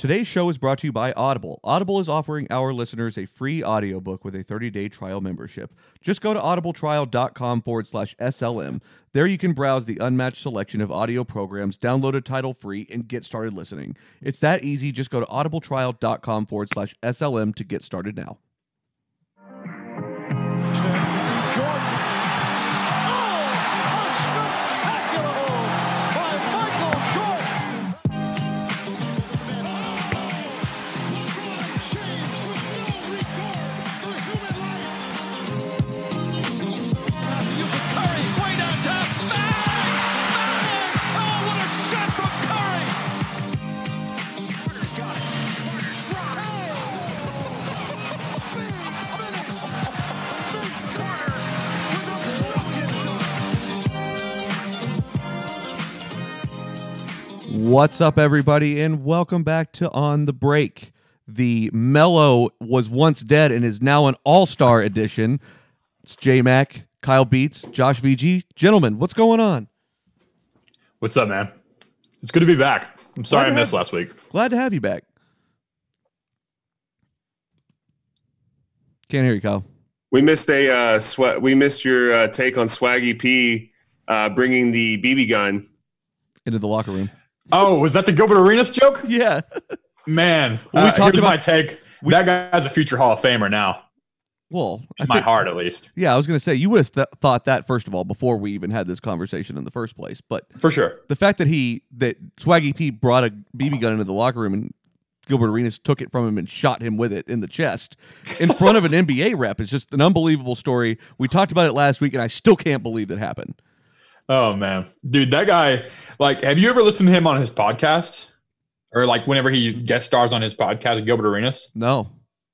Today's show is brought to you by Audible. Audible is offering our listeners a free audiobook with a 30-day trial membership. Just go to audibletrial.com forward slash SLM. There you can browse the unmatched selection of audio programs, download a title free, and get started listening. It's that easy. Just go to audibletrial.com forward slash SLM to get started now. What's up, everybody, and welcome back to On the Break. The Melo was once dead and is now an all star edition. It's J Mac, Kyle Beats, Josh VG. Gentlemen, what's going on? What's up, man? It's good to be back. I'm sorry I missed have- last week. Glad to have you back. Can't hear you, Kyle. We missed a uh, sweat. We missed your uh, take on Swaggy P uh, bringing the BB gun. Into the locker room. Oh, was that the Gilbert Arenas joke? Yeah. Man, we uh, talked here's my take. we- that guy's a future Hall of Famer now, Well, in my think- heart at least, yeah, I was going to say you would have th- thought that first of all before we even had this conversation in the first place. But for sure. the fact that he that Swaggy P brought a BB gun into the locker room and Gilbert Arenas took it from him and shot him with it in the chest in front of an NBA rep is just an unbelievable story. We talked about it last week, and I still can't believe that happened. Oh man, dude, that guy. Like, have you ever listened to him on his podcast, or like whenever he guest stars on his podcast, Gilbert Arenas? No,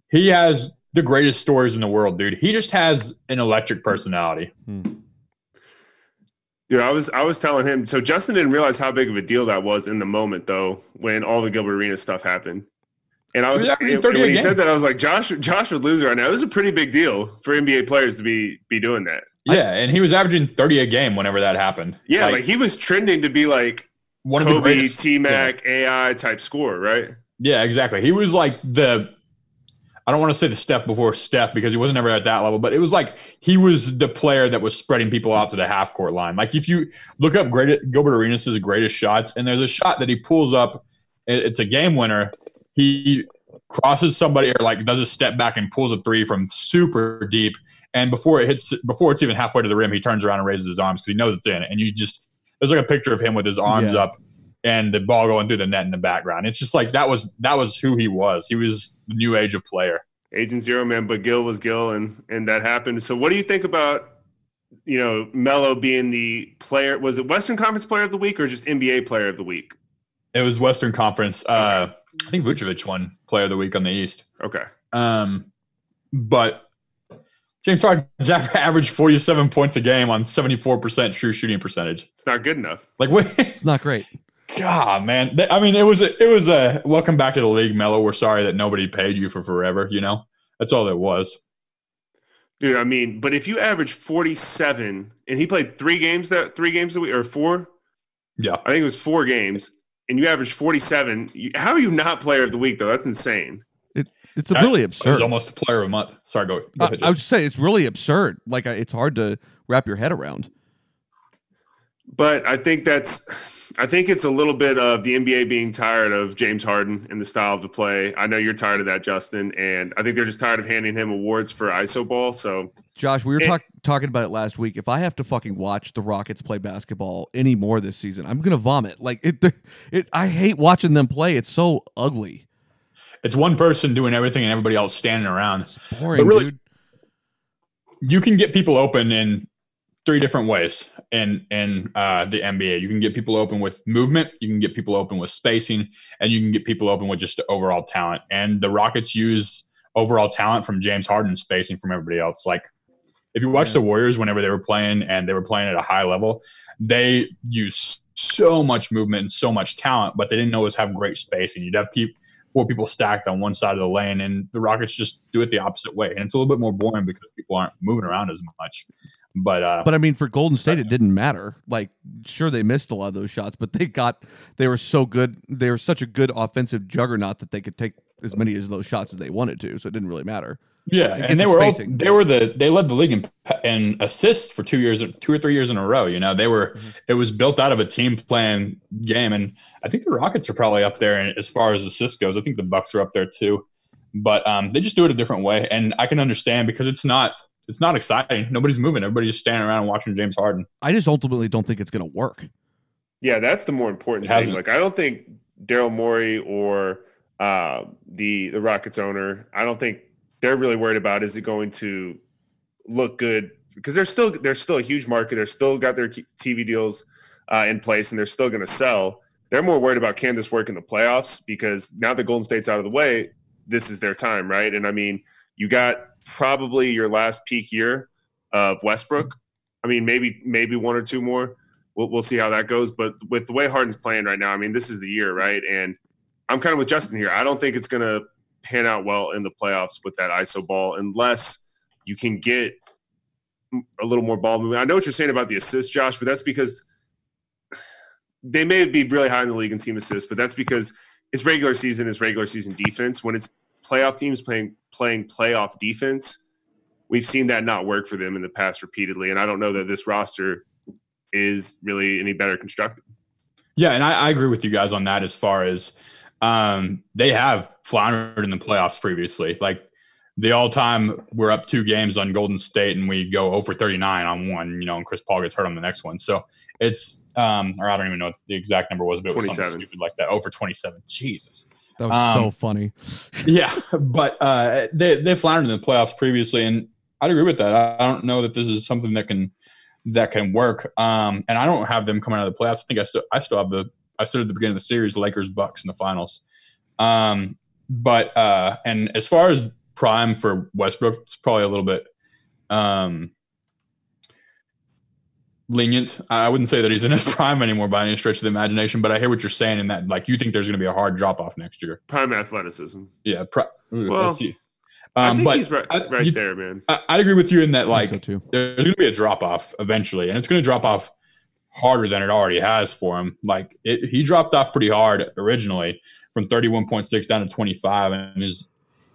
He has the greatest stories in the world, dude. He just has an electric personality. Hmm. Dude, I was I was telling him. So Justin didn't realize how big of a deal that was in the moment, though, when all the Gilbert Arenas stuff happened. And I was and when he game. said that, I was like, Josh, Josh would lose right now. This is a pretty big deal for NBA players to be be doing that. Yeah, and he was averaging 30 a game whenever that happened. Yeah, like, he was trending to be like one of the Kobe, greatest. T Mac, AI type score, right? Yeah, exactly. He was like the I don't want to say the Steph before Steph because he wasn't ever at that level, but it was like he was the player that was spreading people out to the half court line. Like if you look up great Gilbert Arenas' greatest shots, and there's a shot that he pulls up, it's a game winner. He crosses somebody or like does a step back and pulls a three from super deep. And before it hits, before it's even halfway to the rim, he turns around and raises his arms because he knows it's in. And you just there's like a picture of him with his arms Yeah. up and the ball going through the net in the background. It's just like that was that was who he was. He was the new age of player. Agent Zero Man, but Gil was Gil, and and that happened. So, what do you think about you know Melo being the player? Was it Western Conference Player of the Week or just NBA Player of the Week? It was Western Conference. Uh, I think Vucevic won Player of the Week on the East. Okay, Um, but James Harden averaged 47 points a game on 74% true shooting percentage. it's not good enough. Like, what? it's not great. God, man. I mean, it was a, it was a welcome back to the league, Melo. We're sorry that nobody paid you for forever. You know, that's all it was. Dude, I mean, but if you average 47 and he played three games that three games a week or four, Yeah. I think it was four games, and you average 47, you, how are you not player of the week though? That's insane. It's a That really It absurd. was almost a player of a month. Sorry, go. go I, ahead, I would just say it's really absurd. Like it's hard to wrap your head around. But I think that's I think it's a little bit of the NBA being tired of James Harden and the style of the play. I know you're tired of that, Justin, and I think they're just tired of handing him awards for ISO ball. So Josh, we were It- talk- talking about it last week. If I have to fucking watch the Rockets play basketball anymore this season, I'm gonna vomit. Like it, it. I hate watching them play. It's so ugly. It's one person doing everything and everybody else standing around. It's boring, really- dude. you can get people open in three different ways in in uh, the NBA. You can get people open with movement, you can get people open with spacing, and you can get people open with just overall talent. And the Rockets use overall talent from James Harden, spacing from everybody else. Like if you watch Yeah. the Warriors whenever they were playing and they were playing at a high level, they use so much movement and so much talent, but they didn't always have great spacing. You'd have people four people stacked on one side of the lane, and the Rockets just do it the opposite way. And it's a little bit more boring because people aren't moving around as much. But uh, But I mean, for Golden State, it didn't matter. Like, sure, they missed a lot of those shots, but they got they were so good. They were such a good offensive juggernaut that they could take as many as those shots as they wanted to. So it didn't really matter. Yeah, and and they the were all, they were the they led the league in, in assists for two years, two or three years in a row. You know, they were Mm-hmm. it was built out of a team playing game, and I think the Rockets are probably up there in- as far as assists goes. I think the Bucks are up there too, but um, they just do it a different way, and I can understand because it's not it's not exciting. Nobody's moving. Everybody's just standing around and watching James Harden. I just ultimately don't think it's going to work. Yeah, that's the more important thing. Like, I don't think Daryl Morey or uh, the the Rockets owner, I don't think they're really worried about is it going to look good because they're still they're still a huge market. They're still got their TV deals uh, in place and they're still going to sell. They're more worried about can this work in the playoffs because now that Golden State's out of the way, this is their time, right? And I mean, you got probably your last peak year of Westbrook. I mean, maybe maybe one or two more. We'll, we'll see how that goes. But with the way Harden's playing right now, I mean, this is the year, right? And I'm kind of with Justin here. I don't think it's going to pan out well in the playoffs with that ISO ball unless you can get a little more ball movement. I know what you're saying about the assists, Josh, but that's because they may be really high in the league in team assists, but that's because it's regular season is regular season defense. When it's playoff teams playing playing playoff defense, we've seen that not work for them in the past repeatedly. And I don't know that this roster is really any better constructed. Yeah, and I, I agree with you guys on that as far as um, they have floundered in the playoffs previously. Like the all time, we're up two games on Golden State and we go over 39 on one, you know, and Chris Paul gets hurt on the next one. So it's, um, or I don't even know what the exact number was, but it was something 27. stupid like that. Over 27. Jesus. That was Um, so funny. yeah, but uh, they they floundered in the playoffs previously, and I'd agree with that. I I don't know that this is something that can that can work. Um, and I don't have them coming out of the playoffs. I think I still I still have the I said at the beginning of the series Lakers Bucks in the finals. Um, but uh, and as far as prime for Westbrook, it's probably a little bit um lenient. I wouldn't say that he's in his prime anymore by any stretch of the imagination, but I hear what you're saying in that like you think there's going to be a hard drop off next year. Prime athleticism. Yeah. Pro- Well, that's you. I Um, think but he's right, I- right you- there, man. I, I'd agree with you in that, like, so there's going to be a drop off eventually, and it's going to drop off harder than it already has for him. Like, it, he dropped off pretty hard originally from 31.6 down to 25, and his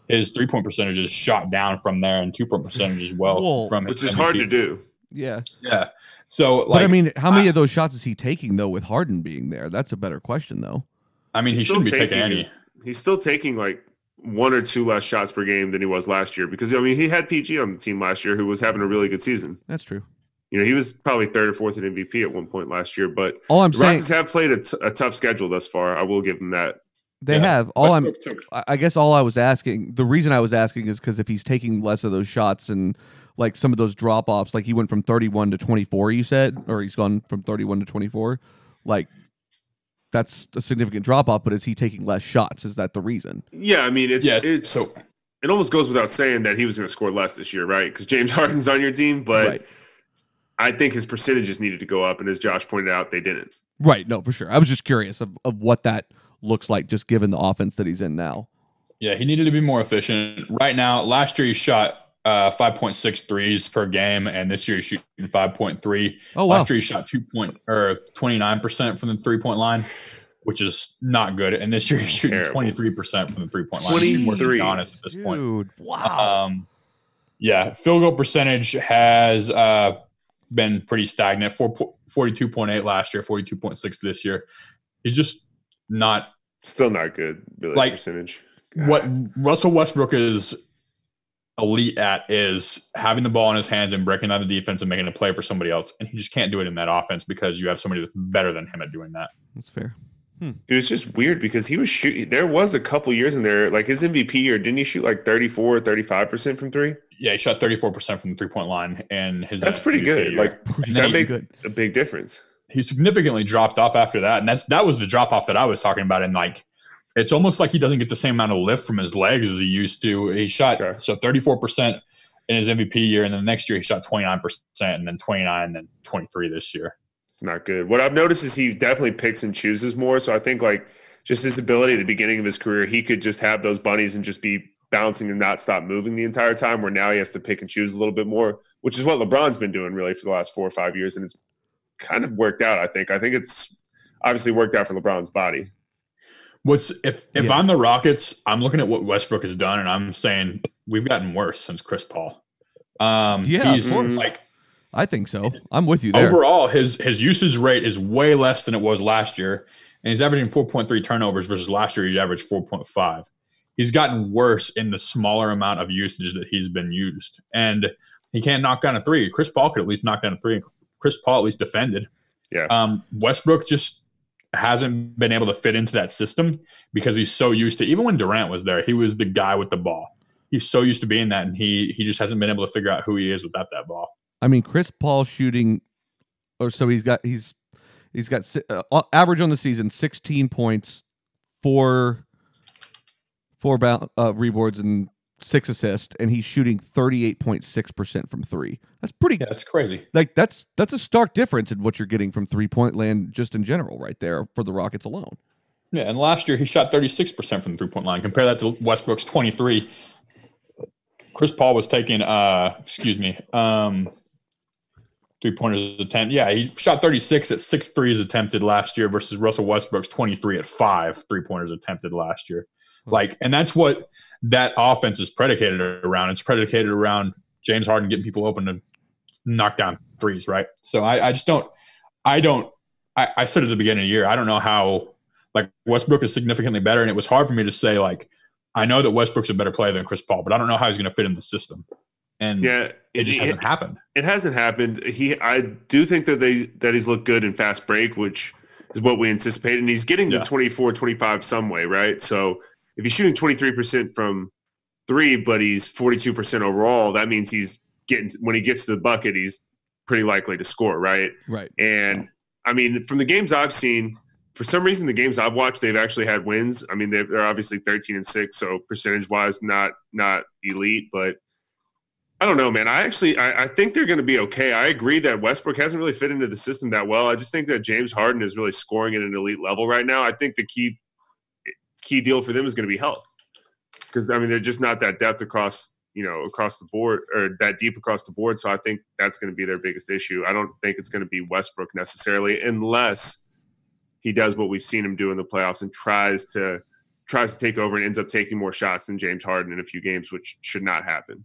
his three point percentage is shot down from there, and two point percentage as well Well, from Which is hard to do. Yeah. Yeah. So, like, but I mean, how many I- of those shots is he taking though with Harden being there? That's a better question though. I mean, he shouldn't be taking any. his- he's still taking like one or two less shots per game than he was last year because I mean he had PG on the team last year who was having a really good season. That's true. You know he was probably third or fourth in MVP at one point last year, but All I'm the saying, Rockets have played a, t- a tough schedule thus far. I will give them that. they Yeah. have. All I'm, took- I I guess, all I was asking. The reason I was asking is because if he's taking less of those shots and like some of those drop offs, like he went from 31 to 24, you said, or he's gone from 31 to 24, like that's a significant drop off. But is he taking less shots? Is that the reason? Yeah, I mean it's Yeah, it's so- it almost goes without saying that he was going to score less this year, right? Because James Harden's on your team, but right. I think his percentages needed to go up, and as Josh pointed out, they didn't. Right. No, for sure. I was just curious of, of what that looks like, just given the offense that he's in now. Yeah, he needed to be more efficient. Right now, last year he shot uh, 5.6 threes per game, and this year he's shooting 5.3. Oh wow. Last year he shot two point or 29 percent from the three point line, which is not good. And this year he's shooting Terrible. 23 percent from the three point line. He's shooting worse than 23. Giannis at this point. Wow. Um, yeah, field goal percentage has uh, been pretty stagnant. Four, 42.8 last year, 42.6 this year. He's just not Still not good, really. Like- percentage. what Russell Westbrook is elite at is having the ball in his hands and breaking down the defense and making a play for somebody else. And he just can't do it in that offense because you have somebody that's better than him at doing that. That's fair. Hmm. It was just weird because he was shooting. There was a couple years in there, like his MVP year, didn't he shoot like 34 35% from three? Yeah, he shot 34% from the three point line and his That's pretty good. year. Like, Pretty that that makes good. a big difference. he significantly dropped off after that. And that's that was the drop off that I was talking about. And like it's almost like he doesn't get the same amount of lift from his legs as he used to. He shot Okay. so 34% in his MVP year, and then the next year he shot 29%, and then 29, and then 23 this year. Not good. What I've noticed is he definitely picks and chooses more. So I think like just his ability at the beginning of his career, he could just have those bunnies and just be bouncing and not stop moving the entire time. Where now he has to pick and choose a little bit more, which is what LeBron's been doing really for the last four or five years, and it's kind of worked out. I think. I think it's obviously worked out for LeBron's body. What's if if Yeah. I'm the Rockets, I'm looking at what Westbrook has done, and I'm saying we've gotten worse since Chris Paul. Um, Yeah, of he's course. like I think so. I'm with you there. overall his his usage rate is way less than it was last year, and he's averaging 4.3 turnovers versus last year he averaged 4.5. He's gotten worse in the smaller amount of usage that he's been used, and he can't knock down a three. Chris Paul could at least knock down a three. Chris Paul at least defended. Yeah. Um, Westbrook just hasn't been able to fit into that system because he's so used to. Even when Durant was there, he was the guy with the ball. He's so used to being that, and he he just hasn't been able to figure out who he is without that ball. I mean, Chris Paul shooting, or so he's got he's he's got uh, average on the season 16 points, four four bound, uh, reboards and six assists, and he's shooting 38.6 percent from three. That's pretty. Yeah, that's crazy. Like that's that's a stark difference in what you're getting from three point land just in general, right there for the Rockets alone. Yeah, and last year he shot 36% from the three point line. Compare that to Westbrook's 23. Chris Paul was taking uh excuse me, um three pointers attempt. Yeah, he shot 36 at six threes attempted last year versus Russell Westbrook's 23 at five three pointers attempted last year. Like, and that's what that offense is predicated around. It's predicated around James Harden getting people open to knock down threes, right? So I, I just don't I don't I, I said at the beginning of the year, I don't know how like Westbrook is significantly better, and it was hard for me to say like I know that Westbrook's a better player than Chris Paul, but I don't know how he's going to fit in the system, and Yeah, it just hasn't happened. it hasn't happened. He, I do think that they that he's looked good in fast break, which is what we anticipated. And he's getting Yeah. to 24, 25 some way, right? So if he's shooting 23% from three, but he's 42% overall, that means he's getting, when he gets to the bucket, he's pretty likely to score, right? Right. And I mean, from the games I've seen, for some reason, the games I've watched, they've actually had wins. I mean, they're, they're obviously 13 and six, so percentage wise, not not elite, but I don't know, man. I actually I, I think they're going to be okay. I agree that Westbrook hasn't really fit into the system that well. I just think that James Harden is really scoring at an elite level right now. I think the key key deal for them is going to be health, because I mean they're just not that depth across you know across the board or that deep across the board. So I think that's going to be their biggest issue. I don't think it's going to be Westbrook necessarily, unless he does what we've seen him do in the playoffs and tries to tries to take over and ends up taking more shots than James Harden in a few games, which should not happen.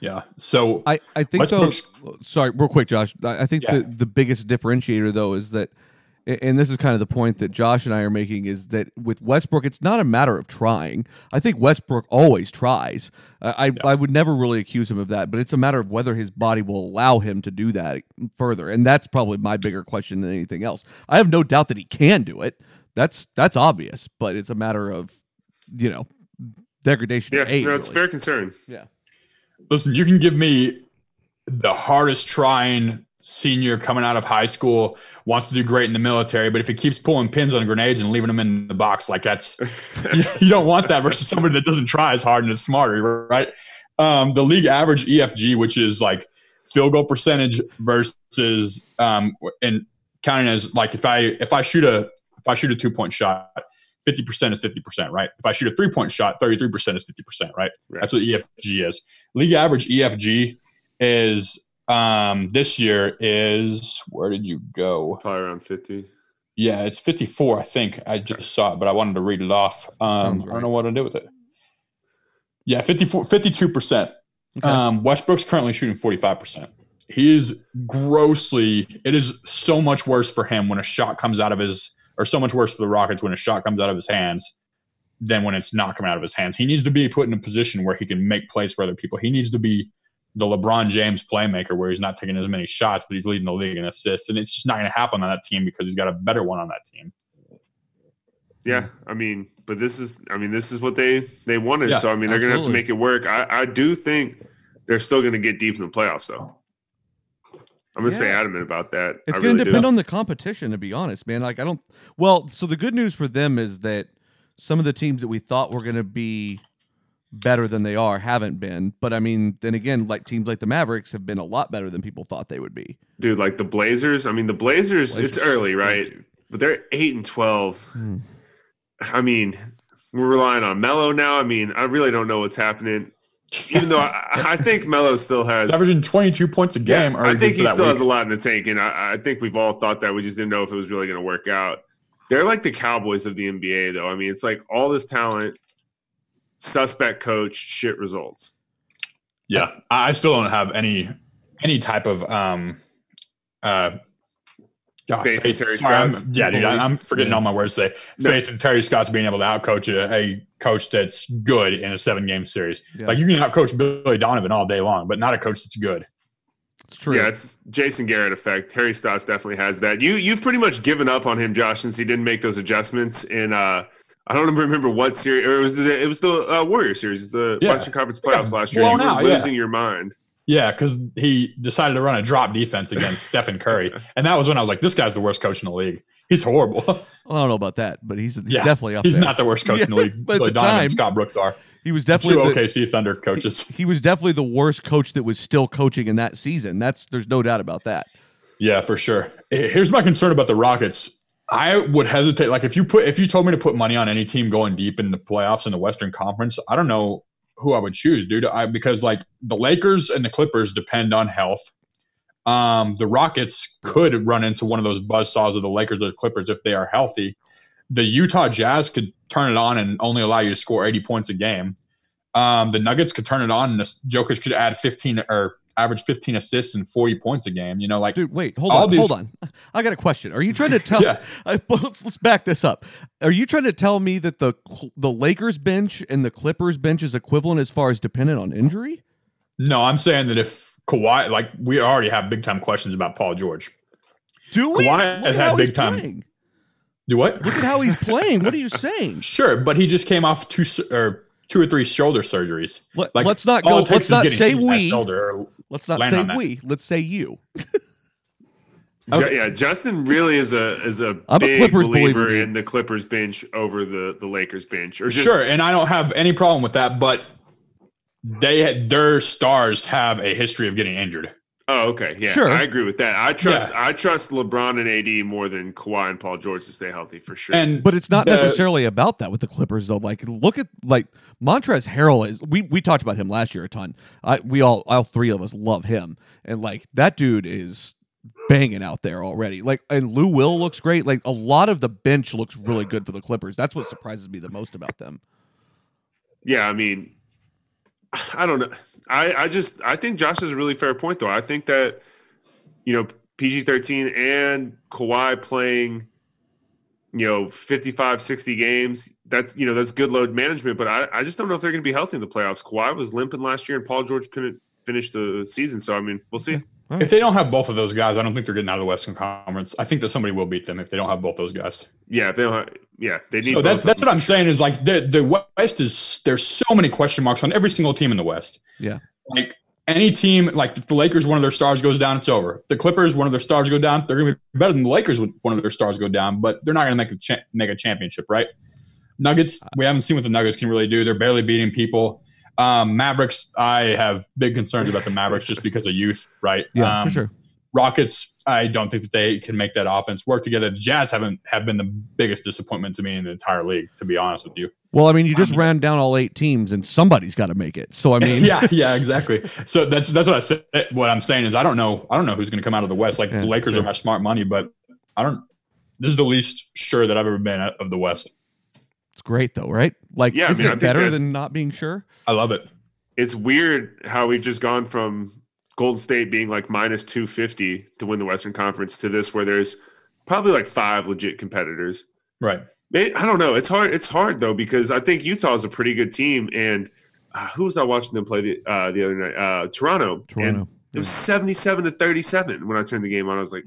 Yeah. So I, I think though. Sorry, real quick, Josh. I I think Yeah. the the biggest differentiator though is that, and this is kind of the point that Josh and I are making is that with Westbrook, it's not a matter of trying. I think Westbrook always tries. I I, I would never really accuse him of that, but it's a matter of whether his body will allow him to do that further, and that's probably my bigger question than anything else. I have no doubt that he can do it. That's that's obvious, but it's a matter of you know degradation. Yeah, of age, no, it's a really. fair concern. Yeah. listen, you can give me the hardest trying senior coming out of high school wants to do great in the military, but if he keeps pulling pins on grenades and leaving them in the box, like that's you, you don't want that versus somebody that doesn't try as hard and is smarter, right? Um, the league average EFG, which is like field goal percentage versus um, and counting as like if I if I shoot a if I shoot a two point shot, fifty percent is fifty percent, right? If I shoot a three point shot, thirty three percent is fifty percent, right? Right. That's what EFG is. League average EFG is um, this year is where did you go? Probably around 50. Yeah, it's 54, I think. I just saw it, but I wanted to read it off. Um, Sounds I don't know what to do with it. Yeah, 54, 52%. Um, Westbrook's currently shooting 45%. He is grossly, it is so much worse for him when a shot comes out of his, or so much worse for the Rockets when a shot comes out of his hands than when it's not coming out of his hands. He needs to be put in a position where he can make plays for other people. He needs to be the LeBron James playmaker where he's not taking as many shots, but he's leading the league in assists. And it's just not going to happen on that team because he's got a better one on that team. Yeah, I mean, but this is, I mean, this is what they they wanted. Yeah, so I mean, they're going to have to make it work. I, I do think they're still going to get deep in the playoffs, though. I'm going to stay Yeah. adamant about that. It's I going really to do. depend on the competition, to be honest, man. Like I don't. Well, so the good news for them is that some of the teams that we thought were going to be better than they are haven't been. But I mean, then again, like teams like the Mavericks have been a lot better than people thought they would be. dude. Like the Blazers. I mean, the Blazers. it's early, right? But they're eight and twelve. Hmm. I mean, we're relying on Melo now. I mean, I really don't know what's happening. Even though I, I think Melo still has. He's averaging 22 points a game. Yeah, I think he still week. has a lot in the tank, and I, I think we've all thought that. We just didn't know if it was really going to work out. They're like the Cowboys of the NBA, though. I mean, it's like all this talent, suspect coach, shit results. Yeah, I I still don't have any any type of um uh God, Faith in Terry sorry, I'm- Stotts yeah, dude, I, I'm forgetting Yeah. all my words today. No. Faith in Terry Stotts being able to outcoach a, a coach that's good in a seven game series. Yeah. Like you can outcoach Billy Donovan all day long, but not a coach that's good. It's true. Yeah, it's Jason Garrett effect. Terry Stotts definitely has that. You you've pretty much given up on him, Josh, since he didn't make those adjustments in. uh I don't remember what series. Or it was the, it was the uh, Warrior series, the Yeah. Western Conference playoffs last year. blown You were out, yeah. losing your mind. Yeah, because he decided to run a drop defense against Stephen Curry, and that was when I was like, "This guy's the worst coach in the league. He's horrible. I don't know about that, but he's, he's Yeah, definitely up He's there. not the worst coach in the league. but at the Donovan time- and Scott Brooks are he was two definitely the, OKC Thunder coaches. he was definitely the worst coach that was still coaching in that season. That's there's no doubt about that. Yeah, for sure. Here's my concern about the Rockets. I would hesitate. Like if you put if you told me to put money on any team going deep in the playoffs in the Western Conference, I don't know who I would choose, dude. I because like the Lakers and the Clippers depend on health. Um, the Rockets could run into one of those buzzsaws of the Lakers or the Clippers if they are healthy. The Utah Jazz could turn it on and only allow you to score 80 points a game. Um, the Nuggets could turn it on and the Jokic could add 15 or average 15 assists and 40 points a game. You know, like Dude, wait, hold on, these- hold on. I got a question. Are you trying to tell? Yeah. I, let's let's back this up. Are you trying to tell me that the the Lakers bench and the Clippers bench is equivalent as far as dependent on injury? No, I'm saying that if Kawhi, like we already have big time questions about Paul George. Do we? Kawhi Look has had big time- playing. Do what? Look at how he's playing. What are you saying? Sure, but he just came off two or two or three shoulder surgeries. Let, Like let's not go. it takes Let's not say hit in that we. Shoulder Let's not say on that. we. Let's say you. Ju- yeah, Justin really is a is a I'm a big Clippers believer believer, dude. in the Clippers bench over the the Lakers bench. Or just sure, and I don't have any problem with that, but they had, their stars have a history of getting injured. Oh, okay, yeah, Sure. I agree with that. I trust Yeah. I trust LeBron and AD more than Kawhi and Paul George to stay healthy for sure. And But it's not the- necessarily about that with the Clippers though. Like look at like Montrezl Harrell is we we talked about him last year a ton. I we all all three of us love him. And like that dude is banging out there already. Like and Lou Will looks great. Like a lot of the bench looks really good for the Clippers. That's what surprises me the most about them. Yeah, I mean, I don't know. I, I just I think Josh has a really fair point though. I think that you know PG thirteen and Kawhi playing you know 55 60 games that's you know that's good load management but i, I just don't know if they're going to be healthy in the playoffs Kawhi was limping last year and paul george couldn't finish the season so i mean we'll see if they don't have both of those guys, I don't think they're getting out of the Western Conference. I think that somebody will beat them if they don't have both those guys. yeah they don't have, yeah they need So both that's that's what I'm saying is like the the West is there's so many question marks on every single team in the West. Yeah. Like any team, like if the Lakers, one of their stars goes down, it's over. If the Clippers, one of their stars go down, they're gonna be better than the Lakers when one of their stars go down, but they're not gonna make a cha- make a championship, right? Nuggets, we haven't seen what the Nuggets can really do. They're barely beating people. Um, Mavericks, I have big concerns about the Mavericks just because of youth, right? Yeah, Um, for sure. Rockets, I don't think that they can make that offense work together. The Jazz haven't have been the biggest disappointment to me in the entire league, to be honest with you. Well, I mean, you just mean- ran down all eight teams, and somebody's got to make it. So I mean, yeah, yeah, exactly. So that's that's what I said. What I'm saying is, I don't know. I don't know who's going to come out of the West. Like Yeah, the Lakers sure. are my smart money, but I don't. This is the least sure that I've ever been of the West. It's great though, right? Like, Yeah, isn't mean, it better than not being sure? I love it. it's weird how we've just gone from Golden State being like minus 250 to win the Western Conference to this where there's probably like five legit competitors. Right. May- I don't know. It's hard. It's hard though because I think Utah is a pretty good team. And uh, who was I watching them play the uh, the other night? Uh, Toronto. Toronto. And it was seventy-seven to thirty-seven when I turned the game on. I was like,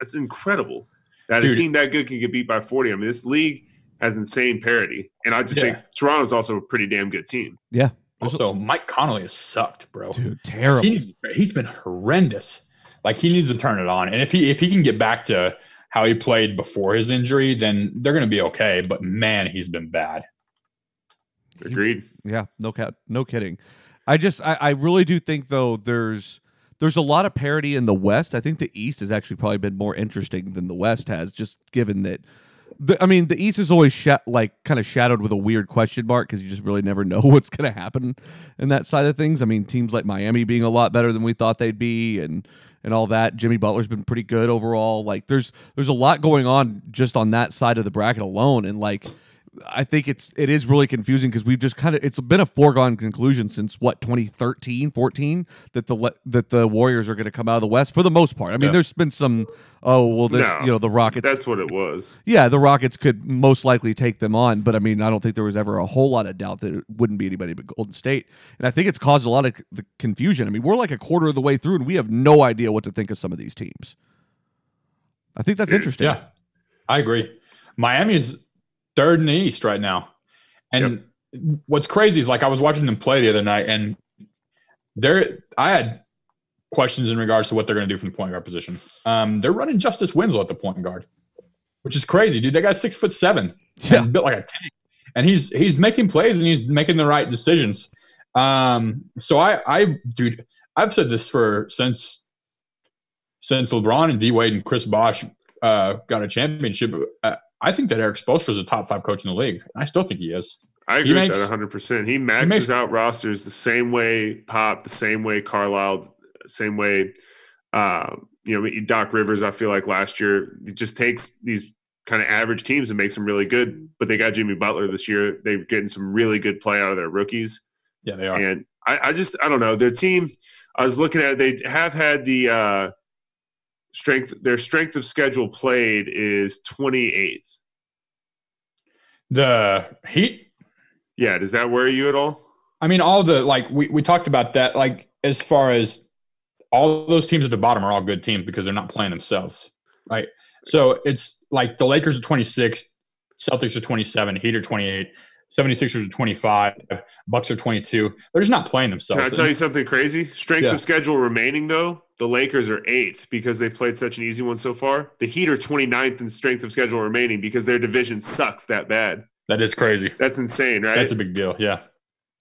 "That's incredible that a Dude. team that good can get beat by forty. I mean, this league has insane parity, and I just Yeah. think Toronto's also a pretty damn good team. Yeah, Also, Mike Conley has sucked, bro. dude, terrible. He needs, he's been horrendous. Like he needs to turn it on, and if he if he can get back to how he played before his injury, then they're going to be okay. But man, he's been bad. Agreed. Yeah, no cat, no kidding. I just, I, I really do think though there's there's a lot of parity in the West. I think the East has actually probably been more interesting than the West has, just given that The, I mean, the East is always sha- like kind of shadowed with a weird question mark because you just really never know what's going to happen in that side of things. I mean, teams like Miami being a lot better than we thought they'd be, and and all that. Jimmy Butler's been pretty good overall. Like, there's there's a lot going on just on that side of the bracket alone, and like. I think it's it is really confusing because we've just kind of it's been a foregone conclusion since what 2013 14 that the that the Warriors are going to come out of the West for the most part. I mean Yeah. there's been some oh well this No, you know the Rockets That's what it was. yeah, the Rockets could most likely take them on, but I mean, I don't think there was ever a whole lot of doubt that it wouldn't be anybody but Golden State. And I think it's caused a lot of the confusion. I mean, we're like a quarter of the way through and we have no idea what to think of some of these teams. I think that's interesting. Yeah, I agree. Miami's third in the East right now, and what's crazy is like I was watching them play the other night, and they're I had questions in regards to what they're going to do from the point guard position. Um, they're running Justice Winslow at the point guard, which is crazy, dude. That guy's six foot seven, Yeah. and built like a tank, and he's he's making plays and he's making the right decisions. Um, so I I dude, I've said this for since since LeBron and D Wade and Chris Bosh uh, got a championship. Uh, I think that Erik Spoelstra is a top five coach in the league. I still think he is. I He agree makes- with that 100%. He maxes makes- out rosters the same way Pop, the same way Carlisle, same way, uh, you know, Doc Rivers, I feel like last year, he just takes these kind of average teams and makes them really good. But they got Jimmy Butler this year. They're getting some really good play out of their rookies. Yeah, they are. And I, I just, I don't know. Their team, I was looking at, they have had the uh, strength, their strength of schedule played is 28th. The Heat. Yeah. Does that worry you at all? I mean, all the like we, we talked about that. Like as far as all those teams at the bottom are all good teams because they're not playing themselves, right? So it's like the Lakers are 26, Celtics are 27, Heat are 28, 76ers are 25, Bucks are 22. They're just not playing themselves. Can I tell you something crazy? Strength Yeah. of schedule remaining, though, the Lakers are eighth because they've played such an easy one so far. The Heat are 29th in strength of schedule remaining because their division sucks that bad. that is crazy. That's insane, right? That's a big deal. Yeah.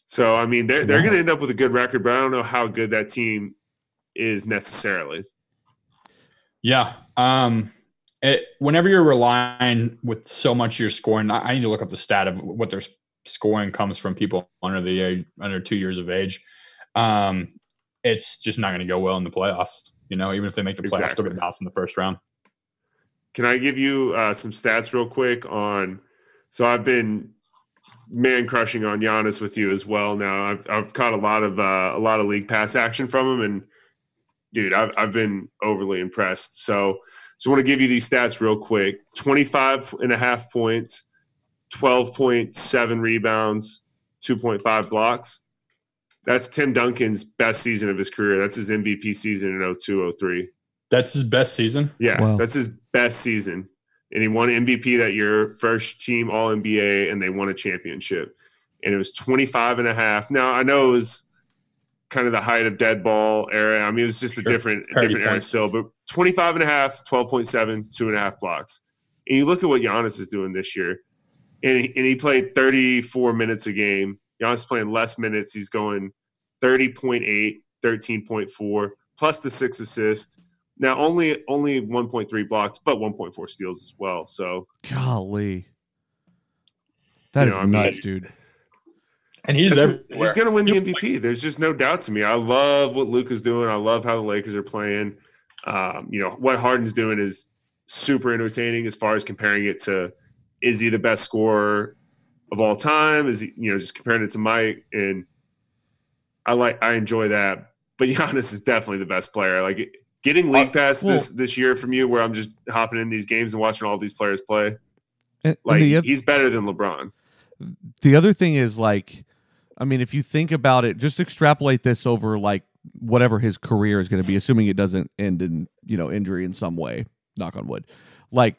so, I mean, they're, they're Wow. going to end up with a good record, but I don't know how good that team is necessarily. Yeah. Um, it, whenever you're relying with so much of your scoring, I, I need to look up the stat of what their scoring comes from people under the age, under two years of age. Um, it's just not going to go well in the playoffs. You know, even if they make the playoffs, Exactly. they'll get bounced in the first round. Can I give you uh, some stats real quick on? So I've been man crushing on Giannis with you as well. Now I've I've caught a lot of uh, a lot of league pass action from him, and dude, I've I've been overly impressed. So so I want to give you these stats real quick: 25 and a half points, 12.7 rebounds, 2.5 blocks. That's Tim Duncan's best season of his career. That's his MVP season in 02 03. That's his best season. Yeah, Wow. that's his best season. And he won MVP that year, first team All NBA, and they won a championship. And it was 25 and a half. Now, I know it was kind of the height of dead ball era. I mean, it was just a Sure. different, Parity different era still, but 25 and a half, 12.7, two and a half blocks. And you look at what Giannis is doing this year, and he, and he played 34 minutes a game. Giannis is playing less minutes. He's going 30.8, 13.4, plus the six assists. Now only only 1.3 blocks, but 1.4 steals as well. So Golly. that You is know, I mean, nuts, dude. And he's everywhere. he's going to win the MVP. There's just no doubt to me. I love what Luka's doing. I love how the Lakers are playing. Um, you know what Harden's doing is super entertaining as far as comparing it to is he the best scorer of all time? Is he you know just comparing it to Mike and I like I enjoy that. But Giannis is definitely the best player. Like getting league pass well- this this year from you, where I'm just hopping in these games and watching all these players play. And, and Like oth- he's better than LeBron. the other thing is like i mean if you think about it just extrapolate this over like whatever his career is going to be assuming it doesn't end in you know injury in some way knock on wood. Like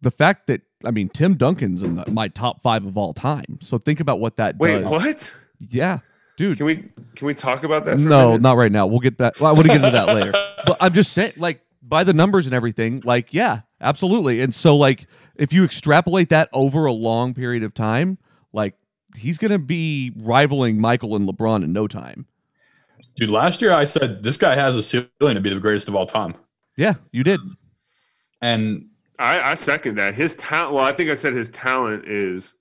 the fact that i mean tim duncan's in the, my top five of all time. So think about what that Wait, does. what? yeah dude. Can we can we talk about that? For no not right now. We'll get back well, i want to get into that later. But i'm just saying like by the numbers and everything like yeah absolutely. And so like if you extrapolate that over a long period of time like he's gonna be rivaling michael and lebron in no time Dude, last year I said this guy has a ceiling to be the greatest of all time. yeah you did And I, I second that. His talent. Well, I think I said his talent is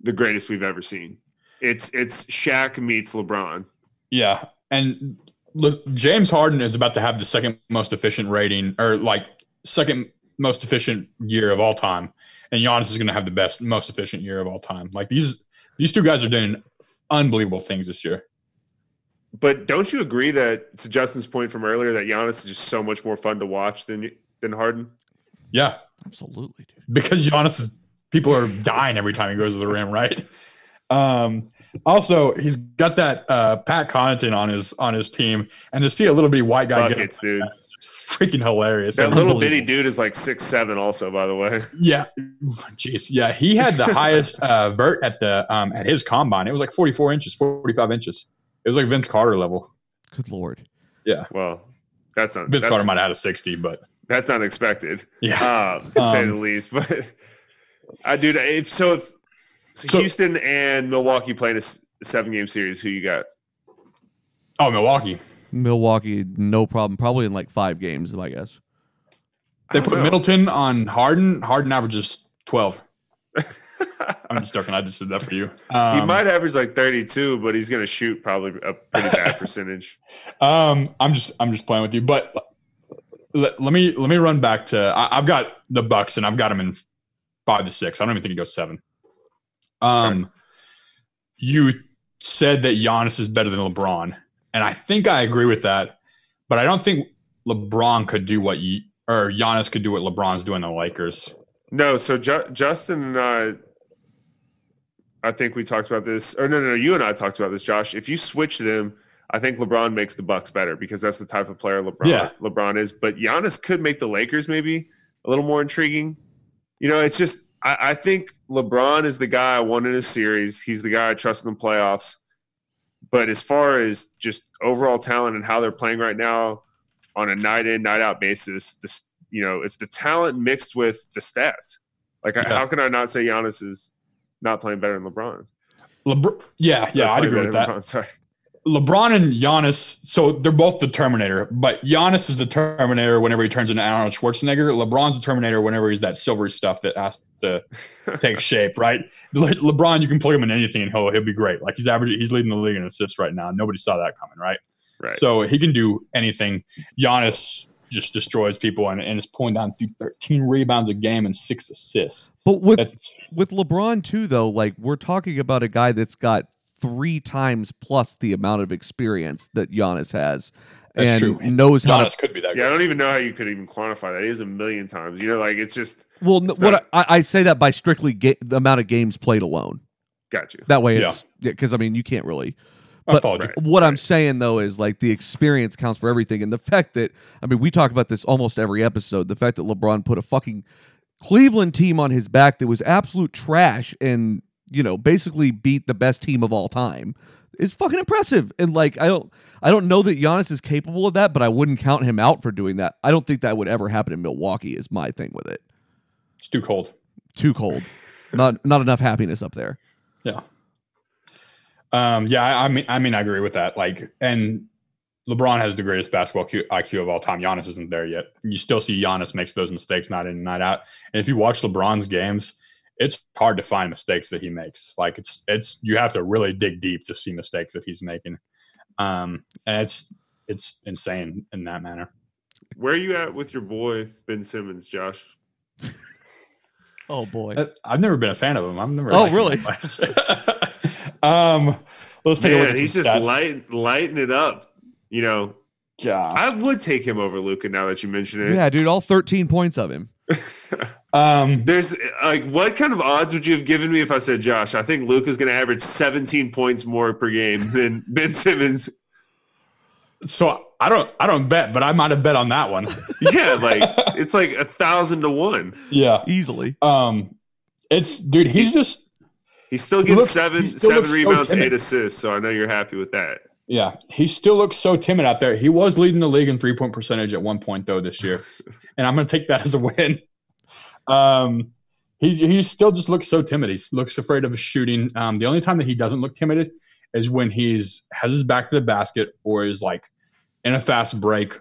the greatest we've ever seen. It's it's Shaq meets LeBron. Yeah, and listen, James Harden is about to have the second most efficient rating, or like second most efficient year of all time, and Giannis is going to have the best, most efficient year of all time. Like these, these two guys are doing unbelievable things this year. But don't you agree that to Justin's point from earlier that Giannis is just so much more fun to watch than than Harden? Yeah, Absolutely, dude. because Giannis is people are dying every time he goes to the rim, right? Um, also, he's got that uh, Pat Connaughton on his on his team, and to see a little bitty white guy get Buckets, dude. freaking hilarious. That little bitty dude is like six seven. Also, by the way, Yeah, jeez, yeah, he had the highest uh, vert at the um, at his combine. It was like 44 inches, 45 inches. It was like Vince Carter level. Good lord. Yeah, well, that's not Vince that's, Carter might have had a 60, but that's unexpected, yeah, um, to say Um, the least. But I do. if so, if so, So- Houston and Milwaukee playing a seven game series, who you got? oh Milwaukee. Milwaukee, no problem. Probably in like five games, I guess. They don't put know. Middleton on Harden. Harden averages 12. I'm just joking. I just did that for you. Um, he might average like 32, but he's going to shoot probably a pretty bad percentage. Um, I'm just I'm just playing with you, but let, let me let me run back to I, I've got the Bucks and I've got them in five to six. I don't even think he goes seven. Um, you said that Giannis is better than LeBron, and I think I agree with that, but I don't think LeBron could do what you or Giannis could do what LeBron's doing in the Lakers. No, so Ju- Justin and I, I think we talked about this, or no, no, no, you and I talked about this, Josh. If you switch them, I think LeBron makes the Bucks better because that's the type of player LeBron Yeah. LeBron is. But Giannis could make the Lakers maybe a little more intriguing. You know, it's just I, I think LeBron is the guy I want in a series. He's the guy I trust in the playoffs. But as far as just overall talent and how they're playing right now on a night in, night out basis, this you know, it's the talent mixed with the stats. Like, Yeah. how can I not say Giannis is not playing better than LeBron? LeBron, yeah, yeah, I'd agree with that. LeBron, Sorry. LeBron and Giannis, so they're both the Terminator, but Giannis is the Terminator whenever he turns into Arnold Schwarzenegger. LeBron's the Terminator whenever he's that silvery stuff that has to take shape, right? Le- LeBron, you can plug him in anything and he'll he'll be great. Like he's averaging, he's leading the league in assists right now. Nobody saw that coming, right? Right. So he can do anything. Giannis just destroys people and, and is pulling down 13 rebounds a game and six assists. But with That's with LeBron too, though, like we're talking about a guy that's got three times plus the amount of experience that Giannis has, That's and true. knows how to Giannis could be that yeah, I don't even know how you could even quantify that. It is a million times. You know, like it's just Well, It's what not- I, I say that by strictly ga- the amount of games played alone. got you. That way, Yeah. it's because I mean you can't really. But what I'm saying though is like the experience counts for everything, and the fact that I mean we talk about this almost every episode. The fact that LeBron put a fucking Cleveland team on his back that was absolute trash and you know basically beat the best team of all time is fucking impressive. And like I don't I don't know that Giannis is capable of that, but I wouldn't count him out for doing that. I don't think that would ever happen in Milwaukee. Is my thing with it. It's too cold. Too cold. not not enough happiness up there. Yeah. Um, yeah, I, I mean, I mean, I agree with that. Like, and LeBron has the greatest basketball Q, IQ of all time. Giannis isn't there yet. You still see Giannis makes those mistakes night in and night out. And if you watch LeBron's games, it's hard to find mistakes that he makes. Like, it's it's you have to really dig deep to see mistakes that he's making. Um, and it's it's insane in that manner. Where are you at with your boy Ben Simmons, Josh? Oh boy. Uh, I've never been a fan of him. I've never. Oh, really? that much. um, let's take a look Man, he's just stats. light, lighting it up. You know, Yeah. I would take him over Luka now that you mention it. Yeah, dude, all 13 points of him. Um, There's like, what kind of odds would you have given me if I said, Josh, I think Luka's going to average 17 points more per game than Ben Simmons? So I don't I don't bet, but I might have bet on that one. Yeah, like it's like a thousand to one. yeah. Easily. Um it's dude, he's just He still He gets looks- seven still seven looks so rebounds, eight assists. So I know you're happy with that. yeah, he still looks so timid out there. He was leading the league in three point percentage at one point though this year. and I'm gonna take that as a win. Um he he still just looks so timid. He looks afraid of shooting. Um the only time that he doesn't look timid is when he's has his back to the basket or is like in a fast break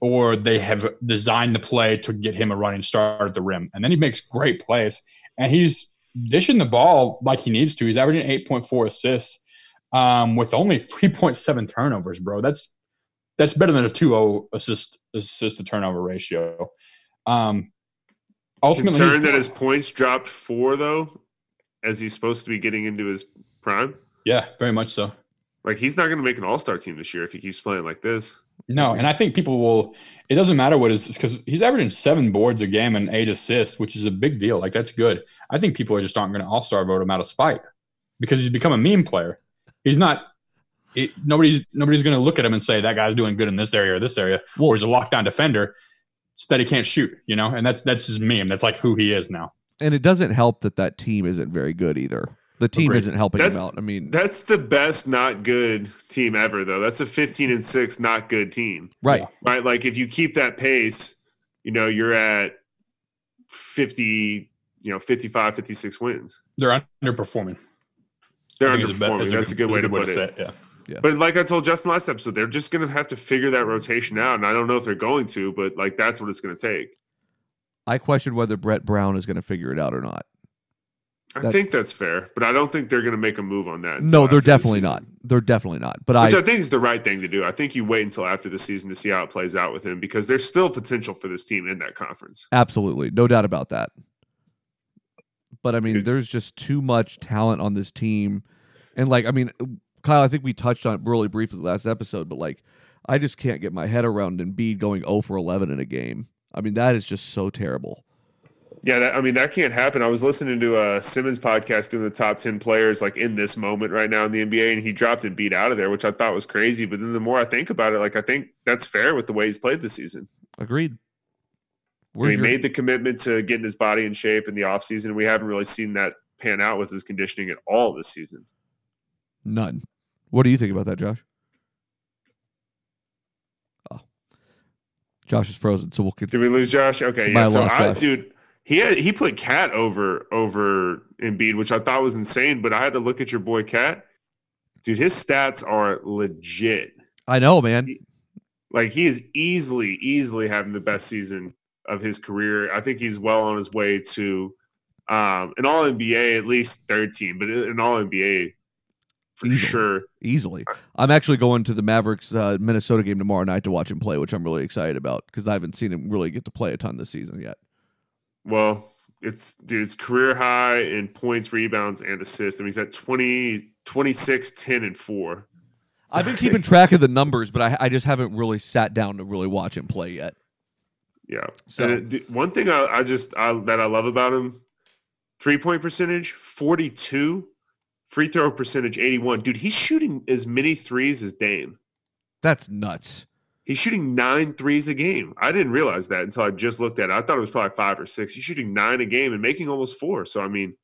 or they have designed the play to get him a running start at the rim. And then he makes great plays. And he's dishing the ball like he needs to. He's averaging 8.4 assists um, with only 3.7 turnovers, bro. That's that's better than a 2-0 assist assist to turnover ratio. Um, ultimately, Concerned that his points dropped four though, as he's supposed to be getting into his prime. yeah, very much so. Like he's not going to make an All Star team this year if he keeps playing like this. No, and I think people will. It doesn't matter what his because he's averaging seven boards a game and eight assists, which is a big deal. Like that's good. I think people are just aren't going to all star vote him out of spite because he's become a meme player. He's not. It, nobody's nobody's going to look at him and say that guy's doing good in this area or this area, or he's a lockdown defender. It's that he can't shoot, you know, and that's that's his meme. That's like who he is now. And it doesn't help that that team isn't very good either. The team Agreed. isn't helping That's- him out. I mean, That's the best not good team ever, though. That's a 15 and six not good team, right. Right? Like if you keep that pace, you know, you're at 50, you know, 55, 56 wins. They're underperforming. They're I think is a be- underperforming. is That's a good is way to put it. say it. Yeah. But like I told Justin last episode, they're just going to have to figure that rotation out. And I don't know if they're going to, but like that's what it's going to take. I question whether Brett Brown is going to figure it out or not. I think that's fair, but I don't think they're going to make a move on that. No, they're after the definitely not. They're definitely not. But Which I, I think is the right thing to do. I think you wait until after the season to see how it plays out with him because there's still potential for this team in that conference. absolutely no doubt about that. But I mean, It's- there's just too much talent on this team, and like, I mean, Kyle, I think we touched on it really briefly last episode, but like, I just can't get my head around Embiid going 0 for 11 in a game. I mean, that is just so terrible. Yeah, that, I mean that can't happen. I was listening to a Simmons podcast doing the top ten players like in this moment right now in the NBA, and he dropped Embiid out of there, which I thought was crazy. But then the more I think about it, like I think that's fair with the way he's played this season. Agreed. Where's he your- made the commitment to getting his body in shape in the offseason. We haven't really seen that pan out with his conditioning at all this season. None. What do you think about that, Josh? Oh, Josh is frozen, so we'll Continue. Did we lose Josh? Okay, yeah. So I, Josh. dude, he had he put KAT over over Embiid, which I thought was insane. But I had to look at your boy KAT. Dude, his stats are legit. I know, man. Like he is easily, easily having the best season of his career. I think he's well on his way to um, an All NBA, at least third team, but an All NBA for Easily. sure. Easily. I'm actually going to the Mavericks uh, Minnesota game tomorrow night to watch him play, which I'm really excited about because I haven't seen him really get to play a ton this season yet. Well, it's dude, it's career high in points, rebounds, and assists. I mean, he's at 20, 26, 10, and four. I've been keeping track of the numbers, but I, I just haven't really sat down to really watch him play yet. Yeah. So- it, uh, dude, one thing I, I just I, that I love about him, three point percentage forty two, free throw percentage eighty one. Dude, he's shooting as many threes as Dame. That's nuts. He's shooting nine threes a game. I didn't realize that until I just looked at it. I thought it was probably five or six. He's shooting nine a game and making almost four. So I mean,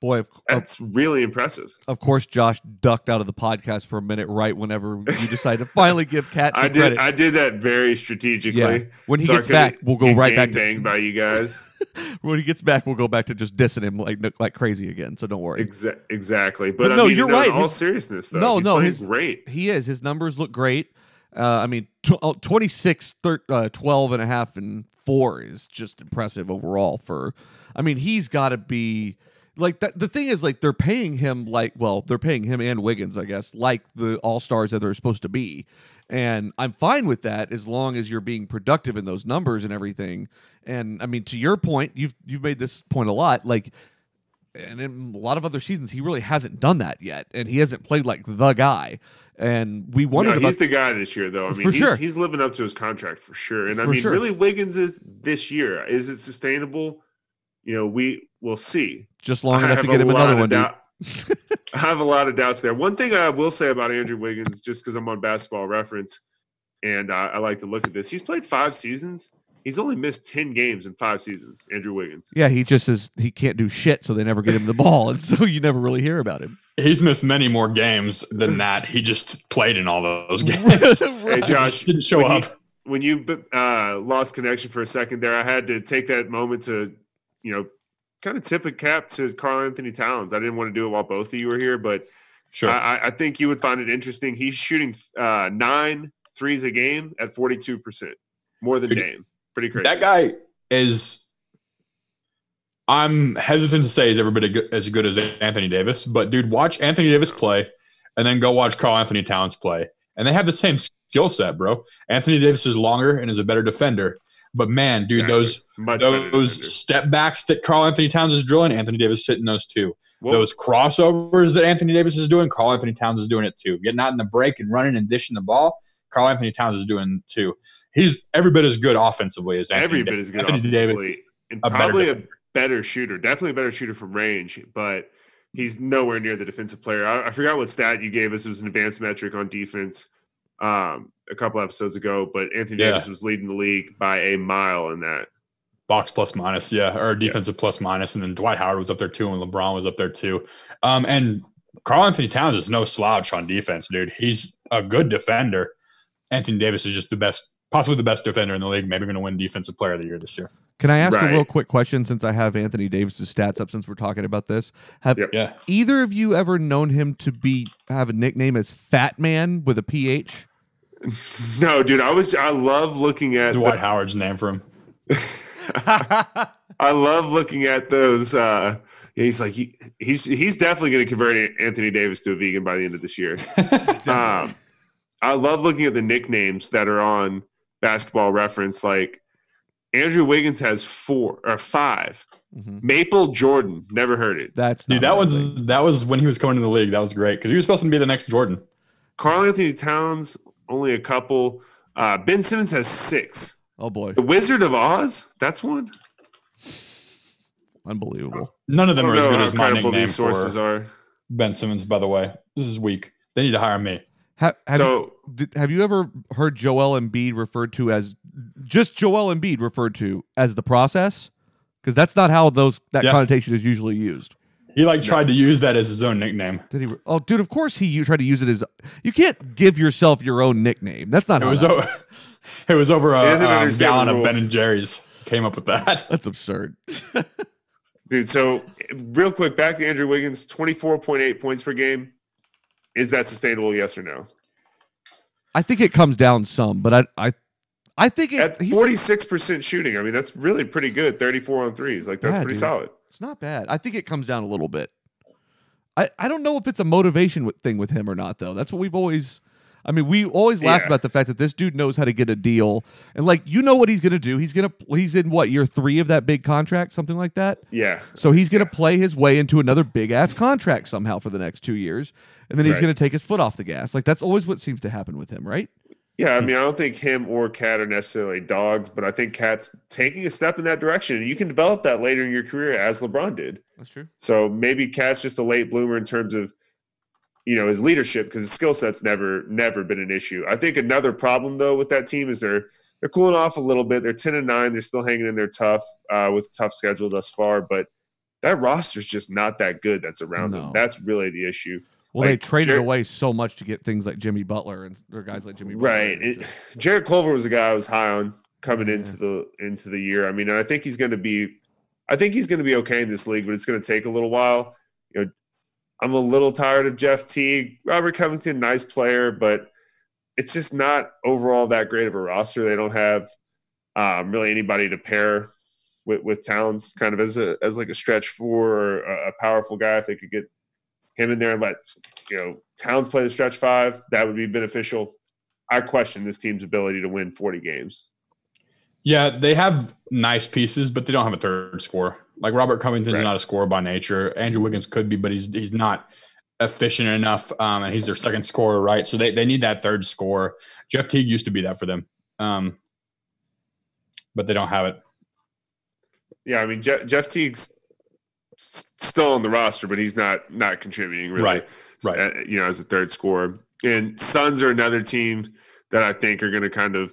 Boy, of, of, that's really impressive. of course, Josh ducked out of the podcast for a minute right whenever you decided to finally give some I did credit. I did that very strategically. yeah. When he so gets back, we'll go right back to by you guys. when he gets back, we'll go back to just dissing him like like crazy again. So don't worry. Exa- exactly. But, But I no, mean, you're no, in right. all His- seriousness, though, No, he's no, his- great. He is. His numbers look great. Uh, I mean, tw- uh, 26, thir- uh, 12 and a half, and four is just impressive overall. For, I mean, he's got to be like that. The thing is, like, they're paying him like, well, they're paying him and Wiggins, I guess, like the all stars that they're supposed to be. And I'm fine with that as long as you're being productive in those numbers and everything. And I mean, to your point, you've you've made this point a lot. Like, and in a lot of other seasons, he really hasn't done that yet, and he hasn't played like the guy. And we wondered No, about he's the guy this year, though. I mean, For he's, sure. he's living up to his contract for sure. And I For mean, sure. really, Wiggins is this year. Is it sustainable? You know, we will see. just long I enough to get him another one. doubt- I have a lot of doubts there. One thing I will say about Andrew Wiggins, just because I'm on Basketball Reference, and uh, I like to look at this, he's played five seasons. He's only missed ten games in five seasons. Andrew Wiggins. Yeah, he just is. He can't do shit, so they never get him the ball, and so you never really hear about him. He's missed many more games than that. He just played in all those games. Hey, Josh, didn't show when you- up. when you uh, lost connection for a second there, I had to take that moment to, you know, kind of tip a cap to Karl-Anthony Towns. I didn't want to do it while both of you were here, but Sure. I, I- I think you would find it interesting. He's shooting uh, nine threes a game at 42%. more than Dude, Dame. Pretty crazy. That guy is. I'm hesitant to say he's ever been as good- as good as Anthony Davis, but dude, watch Anthony Davis play, and then go watch Karl-Anthony Towns play, and they have the same skill set, bro. Anthony Davis is longer and is a better defender, but man, dude, Exactly. those Much those step backs that Karl-Anthony Towns is drilling, Anthony Davis is hitting those too. Well, those crossovers that Anthony Davis is doing, Karl-Anthony Towns is doing it too. Getting out in the break and running and dishing the ball, Karl-Anthony Towns is doing too. He's every bit as good offensively as Anthony every bit as good Anthony offensively, Davis. and a better probably a better shooter. Definitely a better shooter from range, but he's nowhere near the defensive player. I, I forgot what stat you gave us. It was an advanced metric on defense um, a couple episodes ago, but Anthony Yeah. Davis was leading the league by a mile in that. box plus minus, yeah, or defensive plus minus, and then Dwight Howard was up there too, and LeBron was up there too. Um, and Karl-Anthony Towns is no slouch on defense, dude. He's a good defender. Anthony Davis is just the best, possibly the best defender in the league. Maybe going to win Defensive Player of the Year this year. Can I ask a real quick question since I have Anthony Davis's stats up since we're talking about this? Have Yep. Yeah, either of you ever known him to be have a nickname as Fat Man with a PH? no, dude, I was I love looking at Dwight the, Howard's name for him. I love looking at those. Uh, he's like he, he's he's definitely going to convert Anthony Davis to a vegan by the end of this year. Um, I love looking at the nicknames that are on Basketball Reference. Like Andrew Wiggins has four or five. Mhm. Maple Jordan, never heard it. That's Dude, that was thing. that was when he was coming to the league. That was great because he was supposed to be the next Jordan. Karl-Anthony Towns, only a couple. Uh, ben Simmons has six. oh boy, The Wizard of Oz, that's one. unbelievable. None of them are as good as my credible nickname these sources for are. Ben Simmons. By the way, this is weak. They need to hire me. Ha- have, so you, have you ever heard Joel Embiid referred to as just Joel Embiid referred to as the process? Because that's not how those that Yeah. connotation is usually used. He like tried to use that as his own nickname. Did he? Oh, dude, of course he tried to use it as. You can't give yourself your own nickname. That's not. It how was that over. It was over He a um, gallon the of Ben and Jerry's. Came up with that. That's absurd. Dude, so real quick, back to Andrew Wiggins, 24.8 points per game. Is that sustainable? Yes or no? I think it comes down some, but I I I think it, At 46% shooting, I mean, that's really pretty good. 34 on threes. Like, that's Yeah, pretty dude. solid. It's not bad. I think it comes down a little bit. I, I don't know if it's a motivation thing with him or not, though. That's what we've always. I mean, we always laughed Yeah. about the fact that this dude knows how to get a deal, and like you know what he's gonna do. He's gonna he's in what year three of that big contract, something like that. Yeah. So he's gonna play his way into another big ass contract somehow for the next two years, and then he's Right. gonna take his foot off the gas. Like that's always what seems to happen with him, right? Yeah. I mean, I don't think him or KAT are necessarily dogs, but I think KAT's taking a step in that direction. And you can develop that later in your career as LeBron did. That's true. So maybe KAT's just a late bloomer in terms of, you know, his leadership because his skill set's never, never been an issue. I think another problem though with that team is they're they're cooling off a little bit. They're ten and nine. They're still hanging in there tough uh, with a tough schedule thus far, but that roster's just not that good. That's around No. them. That's really the issue. Well, they traded away so much to get things like Jimmy Butler and or guys like Jimmy Butler. Right. It, just- Jarrett Culver was a guy I was high on coming Yeah. into the into the year. I mean, I think he's going to be, I think he's going to be okay in this league, but it's going to take a little while. You know, I'm a little tired of Jeff Teague, Robert Covington, nice player, but it's just not overall that great of a roster. They don't have um, really anybody to pair with, with Towns, kind of as a as like a stretch for a, a powerful guy. If they could get him in there and let you know Towns play the stretch five, that would be beneficial. I question this team's ability to win 40 games. Yeah, they have nice pieces, but they don't have a third scorer. Like Robert Covington's Right. not a scorer by nature. Andrew Wiggins could be, but he's he's not efficient enough. Um, and he's their second scorer, right? So they, they need that third scorer. Jeff Teague used to be that for them. Um, but they don't have it. Yeah, I mean Jeff, Jeff Teague's still on the roster, but he's not not contributing really. Right, right. uh, you know, as a third scorer. And Suns are another team that I think are going to kind of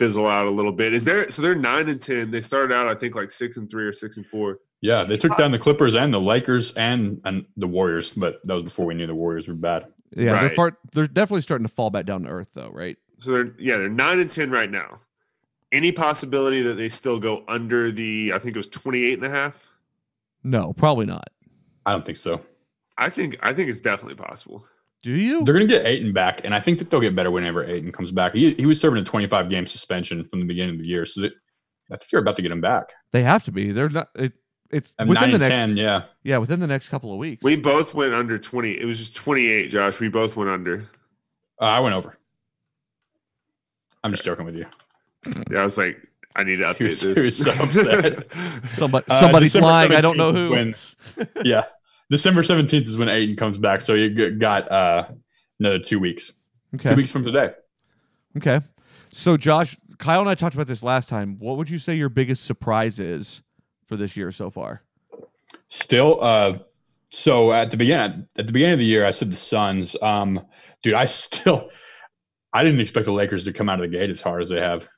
fizzle out a little bit. Is there? So they're nine and ten. They started out, I think, like six and three or six and four. Yeah, they took down the Clippers and the Lakers and and the Warriors, but that was before we knew the Warriors were bad. yeah, they're Right. far, they're definitely starting to fall back down to earth, though, right? So they're yeah, they're nine and ten right now. Any possibility that they still go under the? I think it was 28 and a half. No, probably not. I don't think so. I think I think it's definitely possible. Do you? They're going to get Ayton back, and I think that they'll get better whenever Ayton comes back. He, he was serving a 25 game suspension from the beginning of the year, so that, I think they're about to get him back. They have to be. They're not. It, it's At within the next. 10, yeah. yeah, within the next couple of weeks. We both went under 20. It was just 28, Josh. We both went under. Uh, I went over. I'm just joking with you. Yeah, I was like, I need to He was- update he this. was so upset. Somebody, Uh, somebody's December lying. I don't know who. when- yeah, December 17th is when Ayton comes back, so you got uh, another two weeks. okay. Two weeks from today. Okay. So, Josh, Kyle and I talked about this last time. What would you say your biggest surprise is for this year so far? Still, uh, so at the beginning at the beginning of the year, I said the Suns. Um, dude, I still I didn't expect the Lakers to come out of the gate as hard as they have.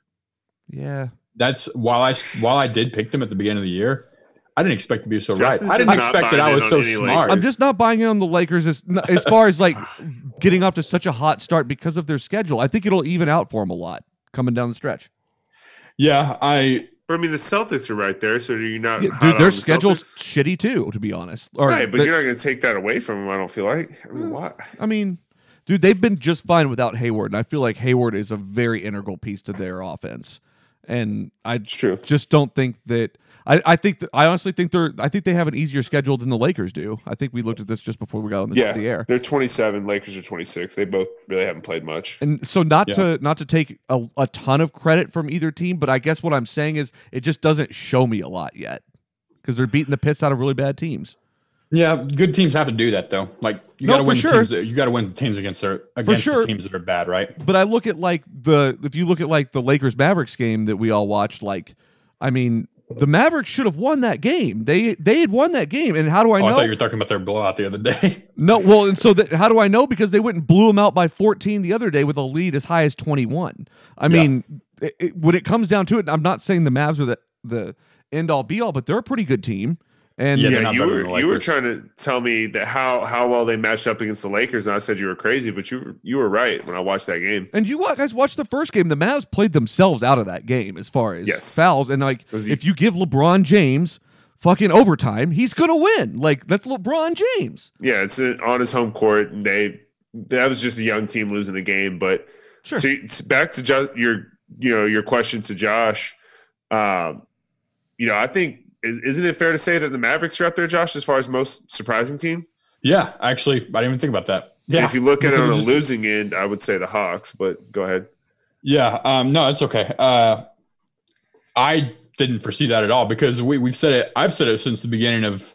Yeah. That's while I while I did pick them at the beginning of the year, I didn't expect to be so Justin's right. I didn't expect that I was so on any smart. I'm just not buying in on the Lakers as as far as like getting off to such a hot start because of their schedule. I think it'll even out for them a lot coming down the stretch. yeah, I But I mean, the Celtics are right there, so you're you not? Yeah, dude, their the schedule's Celtics? shitty too, to be honest. Or Right, but the- you're not going to take that away from them. I don't feel like. I mean, what? I mean, dude, they've been just fine without Hayward, and I feel like Hayward is a very integral piece to their offense. And I It's true. just don't think that. I, I think that, I honestly think they're I think they have an easier schedule than the Lakers do. I think we looked at this just before we got on the, Yeah, the air. they're 27. Lakers are 26. They both really haven't played much. And so not Yeah. to not to take a, a ton of credit from either team, but I guess what I'm saying is it just doesn't show me a lot yet because they're beating the piss out of really bad teams. Yeah, good teams have to do that though. Like you No, got to win sure. teams. That, you got to win teams against their against sure. the teams that are bad, right? But I look at like the if you look at like the Lakers Mavericks game that we all watched, like I mean the Mavericks should have won that game. They they had won that game, and how do I oh, I thought you were talking about their blowout the other day. no, well, and so that how do I know? Because they went and blew them out by 14 the other day with a lead as high as 21. I Yeah. mean, it, it- when it comes down to it, I'm not saying the Mavs are the the end all be all, but they're a pretty good team. And Yeah, Yeah, you were you were trying to tell me that how how well they matched up against the Lakers, and I said you were crazy, but you were you were right when I watched that game. And you guys watched the first game. The Mavs played themselves out of that game as far as Yes. fouls. And like, Was he- if you give LeBron James fucking overtime, he's gonna win. Like that's LeBron James. Yeah, it's on his home court. and They that was just a young team losing the game, but Sure. to, to- back to jo- your you know your question to Josh. Um, you know, I think is, isn't it fair to say that the Mavericks are up there, Josh, as far as most surprising team? yeah, actually, I didn't even think about that. Yeah, if you look at it on a losing end, I would say the Hawks. But go ahead. Yeah, um, no, it's okay. Uh, I didn't foresee that at all because we, we've said it. I've said it since the beginning of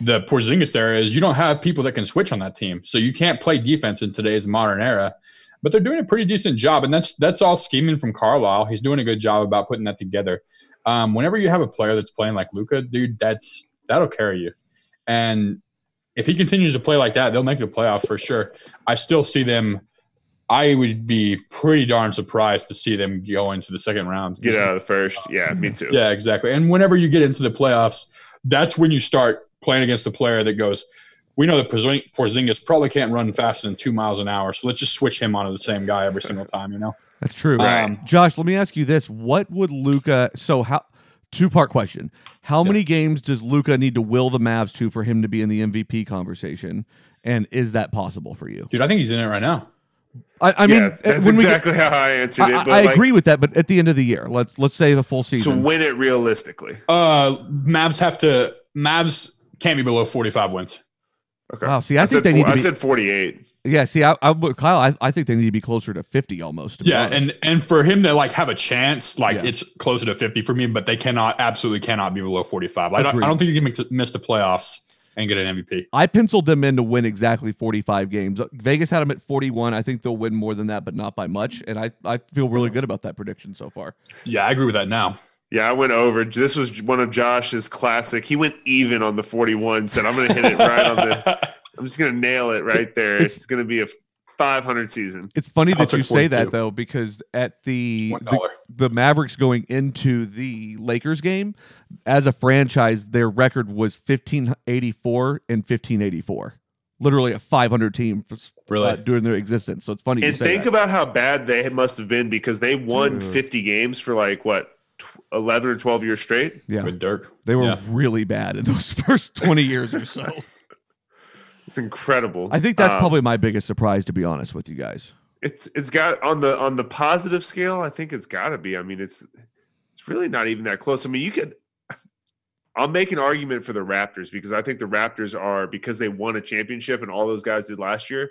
the Porzingis era. Is you don't have people that can switch on that team, so you can't play defense in today's modern era. But they're doing a pretty decent job, and that's that's all scheming from Carlisle. He's doing a good job about putting that together. Um, whenever you have a player that's playing like Luka, dude, that's that'll carry you. And if he continues to play like that, they'll make the playoffs for sure. I still see them. I would be pretty darn surprised to see them go into the second round. Get out of the first. Yeah, me too. Yeah, exactly. And whenever you get into the playoffs, that's when you start playing against a player that goes, we know that Porzingis probably can't run faster than two miles an hour, so let's just switch him onto the same guy every single time, you know? That's true. Right. Um, Josh, let me ask you this: What would Luka? So how? Two part question: How Yeah. many games does Luka need to will the Mavs to for him to be in the MVP conversation? And is that possible for you? Dude, I think he's in it right now. I, I mean, yeah, uh, that's when we get- exactly how I answered it. I, But I like, agree with that, but at the end of the year, let's let's say the full season to win it realistically. Uh, Mavs have to, Mavs can't be below 45 wins. Okay. Wow, see, I, think said they four- need to I said 48. yeah, see, I, I with Kyle, I, I think they need to be closer to fifty almost. to Yeah, and and for him to like have a chance, like Yeah. it's closer to 50 for me, but they cannot, absolutely cannot be below 45. I don't, I don't think you can make t- miss the playoffs and get an MVP. I penciled them in to win exactly 45 games. Vegas had them at 41. I think they'll win more than that, but not by much. And I, I feel really good about that prediction so far. Yeah, I agree with that now. Yeah, I went over. This was one of Josh's classic. He went even on the 41. Said, "I'm going to hit it right on the. I'm just going to nail it right there. It's- It's, going to be a 500 season." It's funny I'll that you take say that though, because at the, the the Mavericks going into the Lakers game as a franchise, their record was 1584 and 1584. Literally a 500 team for, Really? uh, during their existence. So it's funny. you And say think that. about how bad they must have been because they won Dude. 50 games for like what, tw- 11 or 12 years straight. yeah, With Dirk. they were Yeah. really bad in those first 20 years or so. It's incredible. I think that's Um, probably my biggest surprise, to be honest with you guys. it's it's got on the on the positive scale. I think it's got to be. I mean, it's it's really not even that close. I mean, you could. I'll make an argument for the Raptors because I think the Raptors are because they won a championship and all those guys did last year.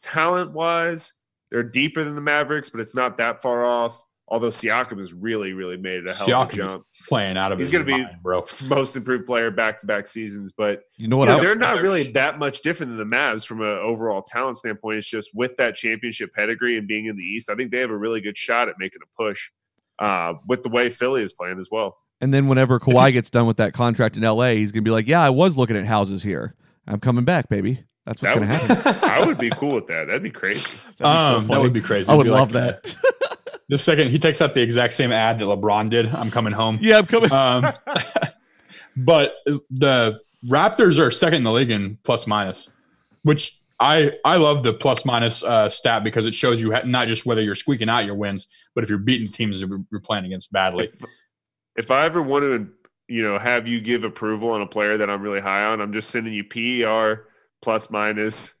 Talent wise, they're deeper than the Mavericks, but it's not that far off. Although Siakam has really, really made it a hell of a Siakam is jump. playing out of it. He's gonna be- mind, bro. Most improved player back to back seasons, but You know what? you know, they're not really that much different than the Mavs from an overall talent standpoint. It's just with that championship pedigree and being in the East, I think they have a really good shot at making a push uh, with the way Philly is playing as well. and then whenever Kawhi gets done with that contract in LA, he's gonna be like, "Yeah, I was looking at houses here. I'm coming back, baby. That's what's That gonna happen." I would be cool with that. That'd be crazy. That'd be so Um, that would be crazy. I It'd would be love like, that. the second he takes out the exact same ad that LeBron did, I'm coming home. yeah, I'm coming. Um, but the Raptors are second in the league in plus minus, which I I love the plus minus uh, stat because it shows you ha- not just whether you're squeaking out your wins, but if you're beating teams that you're playing against badly. If, if I ever want to, you know, have you give approval on a player that I'm really high on, I'm just sending you PER plus minus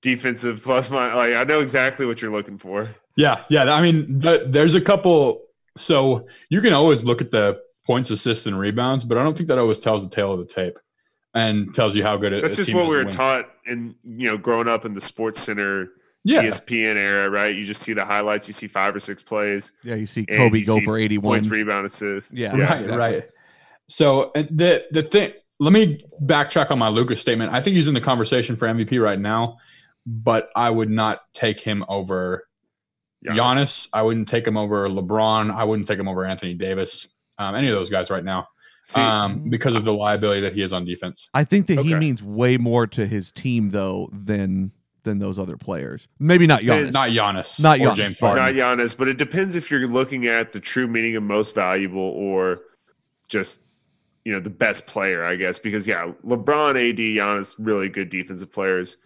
defensive plus minus. Like I know exactly what you're looking for. Yeah, yeah. I mean, th- there's a couple. So you can always look at the points, assists, and rebounds, but I don't think that always tells the tale of the tape and tells you how good it. That's just what we were taught in you know growing up in the Sports Center Yeah, ESPN era, right? You just see the highlights, you see five or six plays, yeah, you see Kobe you go see for 81. points, rebound, assist. Yeah. right, exactly. right. So the the thing. Let me backtrack on my Luka's statement. I think he's in the conversation for MVP right now, but I would not take him over Giannis. I wouldn't take him over LeBron. I wouldn't take him over Anthony Davis. Um, any of those guys right now, See, um, because of the liability that he is on defense. I think that he means way more to his team though than than those other players. Maybe not Then- Giannis. Not Giannis. Not or Giannis, James but- Harden. not Giannis, but it depends if you're looking at the true meaning of most valuable or just you know the best player, I guess. Because yeah, LeBron, AD, Giannis, really good defensive players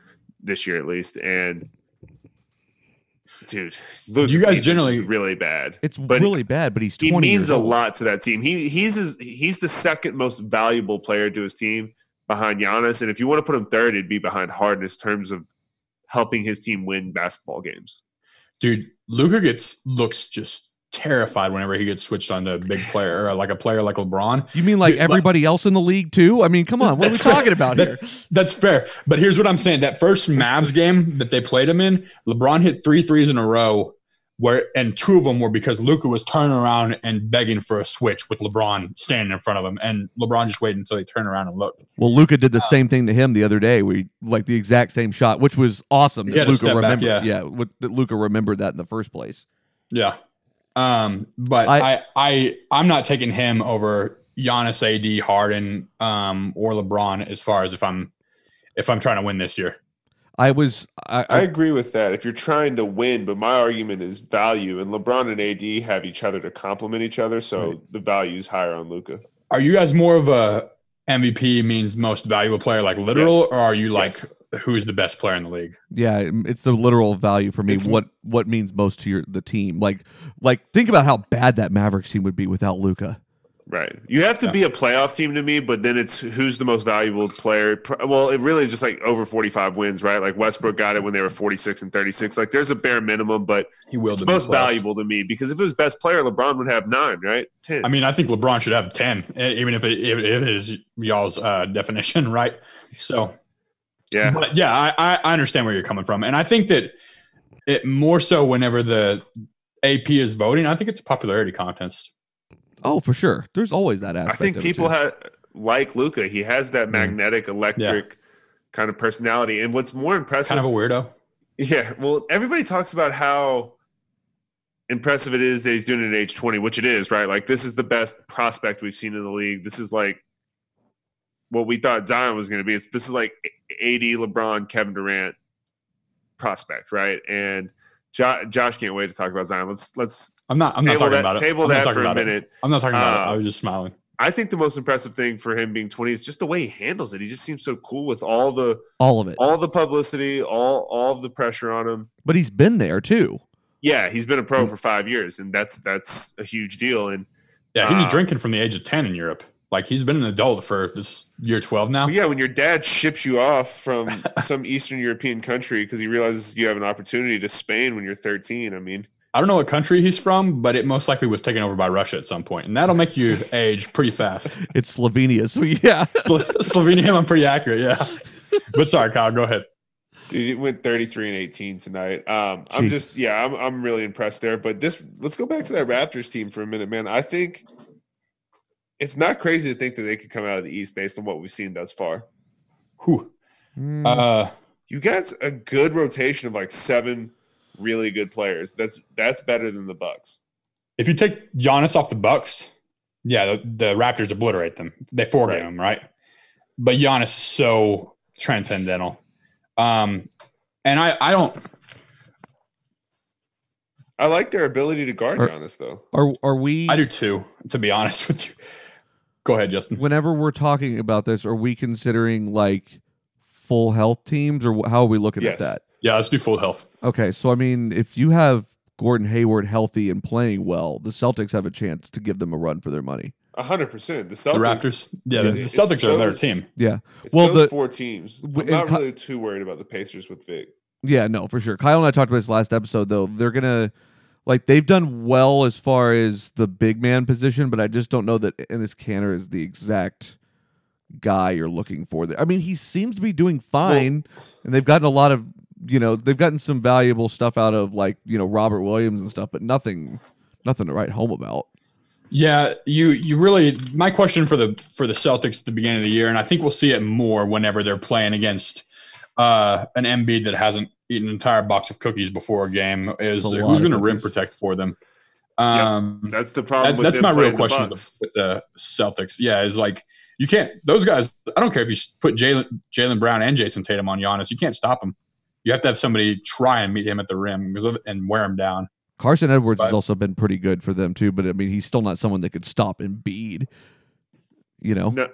this year at least, and dude, Luka's You guys defense is generally- really bad. it's but really bad, but he's he 20 means years a old. lot to that team. He he's his, he's the second most valuable player to his team behind Giannis, and if you want to put him third, it'd be behind Harden in terms of helping his team win basketball games. Dude, Luka gets looks just terrified whenever he gets switched on to a big player or like a player like LeBron. You mean like Dude, everybody else in the league too? I mean, come on, what are we That's fair. talking about here? That's, that's fair. But here's what I'm saying. That first Mavs game that they played him in, LeBron hit three threes in a row where and two of them were because Luka was turning around and begging for a switch with LeBron standing in front of him. And LeBron just waited until he turned around and looked. Well, Luka did the uh, same thing to him the other day. We like the exact same shot, which was awesome. That Luka step back, yeah. yeah, what, that Luka remembered that in the first place. Yeah. Um, but I- I, I I'm not taking him over Giannis, AD, Harden, um, or LeBron as far as if I'm if I'm trying to win this year. I was, I, I I, agree with that. If you're trying to win, but my argument is value, and LeBron and AD have each other to complement each other, so Right. the value is higher on Luka. Are you guys more of a MVP means most valuable player, like literal, Yes. or are you like Yes. who's the best player in the league? yeah, it's the literal value for me. It's- what what means most to your the team? Like like think about how bad that Mavericks team would be without Luka. Right. You have to Yeah. be a playoff team to me, but then it's who's the most valuable player. Well, it really is just like over 45 wins, right? Like Westbrook got it when they were 46 and 36. Like there's a bare minimum, but He will. it's most valuable to me because if it was best player, LeBron would have nine, right? 10. I mean, I think LeBron should have ten, e- even if it, if it is y'all's uh, definition, right? So, yeah. but yeah, I, I I understand where you're coming from, and I think that it more so whenever the AP is voting, I think it's a popularity contest. Oh, for sure. There's always that aspect. I think of people too. have like Luka. He has that mm. magnetic, electric kind of personality. And what's more impressive, Kind of a weirdo. yeah. Well, everybody talks about how impressive it is that he's doing it at age 20, which it is, right? Like this is the best prospect we've seen in the league. This is like what we thought Zion was going to be. It's, this is like AD, LeBron, Kevin Durant prospect, right? And jo- Josh can't wait to talk about Zion. Let's let's I'm not. I'm not table talking that, about it. table I'm that for a about it. minute. I'm not talking about it. Uh, I was just smiling. I think the most impressive thing for him being 20 is just the way he handles it. He just seems so cool with all the all of it. all the publicity, all all of the pressure on him. But he's been there too. Yeah, he's been a pro for five years, and that's that's a huge deal. And Yeah, he was uh, drinking from the age of ten in Europe. Like he's been an adult for this year 12 now. Yeah, when your dad ships you off from some Eastern European country because he realizes you have an opportunity to Spain when you're 13, I mean, I don't know what country he's from, but it most likely was taken over by Russia at some point, and that'll make you age pretty fast. It's Slovenia, so yeah. Slo- Slovenia, I'm pretty accurate, yeah. But sorry, Kyle, go ahead. Dude, it went 33 and 18 tonight. Um, I'm Jesus. just, yeah, I'm, I'm really impressed there. But this, let's go back to that Raptors team for a minute, man. I think it's not crazy to think that they could come out of the East based on what we've seen thus far. Whew. Mm, Uh, You got a good rotation of like seven really good players. That's that's better than the Bucks. if you take Giannis off the Bucks, yeah, the, the Raptors obliterate them. They four game Right. them, right? But Giannis is so transcendental. Um, and I, I don't. I like their ability to guard Are- Giannis, though. are are we? I do too, to be honest with you. Go ahead, Justin. Whenever we're talking about this, are we considering like full health teams, or how are we looking Yes. at that? Yeah, let's do full health. Okay, so I mean, if you have Gordon Hayward healthy and playing well, the Celtics have a chance to give them a run for their money. A hundred percent. The The Celtics. Raptors. Yeah, the, the Celtics it's are another those- team. Yeah, It's Well, those the- four teams. w- I'm not really too worried about the Pacers with Vic. yeah, no, for sure. Kyle and I talked about this last episode, though. They're gonna like they've done well as far as the big man position, but I just don't know that Enes Kanter is the exact guy you're looking for. There, I mean, he seems to be doing fine, and they've gotten a lot of you know they've gotten some valuable stuff out of like you know Robert Williams and stuff, but nothing, nothing to write home about. Yeah, you you really my question for the for the Celtics at the beginning of the year, and I think we'll see it more whenever they're playing against uh, an Embiid that hasn't eaten an entire box of cookies before a game is a who's going to rim protect for them. Um, That's the problem. that- with that's my real question with the, with the Celtics. Yeah, is like you can't those guys. I don't care if you put Jalen Jaylen Brown and Jayson Tatum on Giannis, you can't stop them. You have to have somebody try and meet him at the rim and wear him down. Carsen Edwards has also been pretty good for them too, but I mean he's still not someone that could stop and Embiid. You know? No.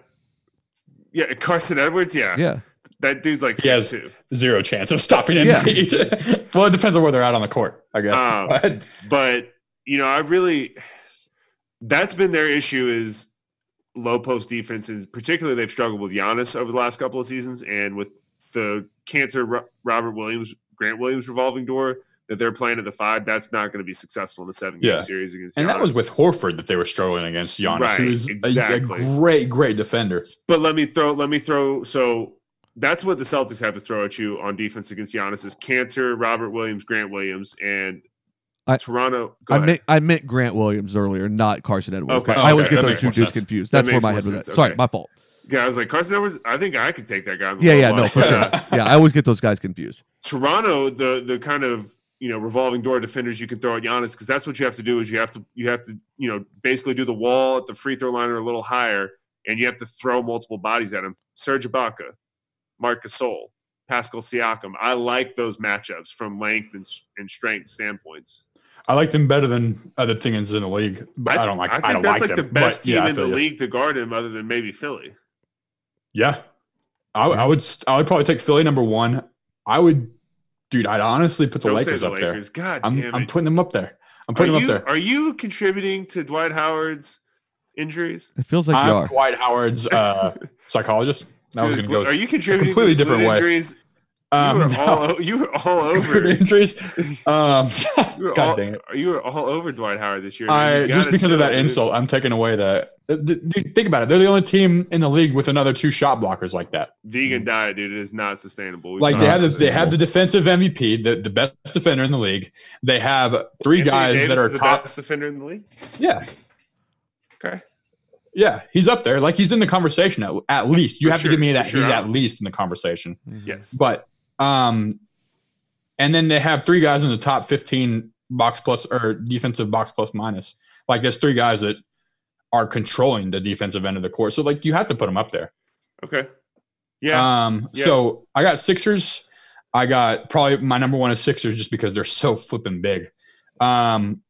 Yeah, Carsen Edwards. Yeah, Yeah. That dude's like He has- two. Zero chance of stopping Yeah. Well, it depends on where they're at on the court, I guess. Um, But- But you know, I really that's been their issue is low post defense, and particularly they've struggled with Giannis over the last couple of seasons, and with the Kanter Robert Williams, Grant Williams revolving door that they're playing at the five. That's not going to be successful in a seven game Yeah. series against. and that was with Horford that they were struggling against Giannis, Right, who's a- a, great, great defender. But let me throw. Let me throw. So that's what the Celtics have to throw at you on defense against Giannis is Kanter, Robert Williams, Grant Williams, and I- Toronto. I meant I meant Grant Williams earlier, not Carsen Edwards. Okay. I always get that those two dudes confused. That That's where my head was at. sense. Sorry, my fault. yeah, I was like Carsen Edwards. I think I could take that guy. Yeah, yeah, line. no, for sure. Yeah, I always get those guys confused. Toronto, the the kind of you know revolving door defenders you can throw at Giannis because that's what you have to do is you have to you have to you know basically do the wall at the free throw line or a little higher, and you have to throw multiple bodies at him. Serge Ibaka, Marc Gasol, Pascal Siakam. I like those matchups from length and, and strength standpoints. I like them better than other teams in the league, but I, don't like. I I, think don't that's like, like, them. the best but, team yeah, in the you. league to guard him, other than maybe Philly. Yeah, I, I would. I would probably take Philly number one. I would, dude. I'd honestly put the Don't say Lakers the up Lakers. God there. I'm, damn I'm putting them up there. I'm are putting them you up there. are you contributing to Dwight Howard's injuries? It feels like you I'm are. Dwight Howard's uh, psychologist. To was go. Are you contributing completely to different way. injuries? Um, you were no. all you were all over. injuries. Um, You were, God all, dang it. you were all over Dwight Howard this year. I just because of that dude. insult, I'm taking away that. th- th- Think about it. They're the only team in the league with another two shot blockers like that. Vegan diet, dude, it is not sustainable. We've Like they have, the, they have the defensive MVP, the, the best defender in the league. They have three Anthony guys Davis that are the top. best defender in the league. Yeah, Okay, yeah, he's up there. Like he's in the conversation at, at least. You For have sure, to give me that sure. he's at least in the conversation. yes, But um, and then they have three guys in the top 15 box plus or defensive box plus minus. Like there's three guys that are controlling the defensive end of the court. So like you have to put them up there. okay, yeah. Um, Yeah. so I got Sixers. I got probably my number one is Sixers just because they're so flipping big. Um,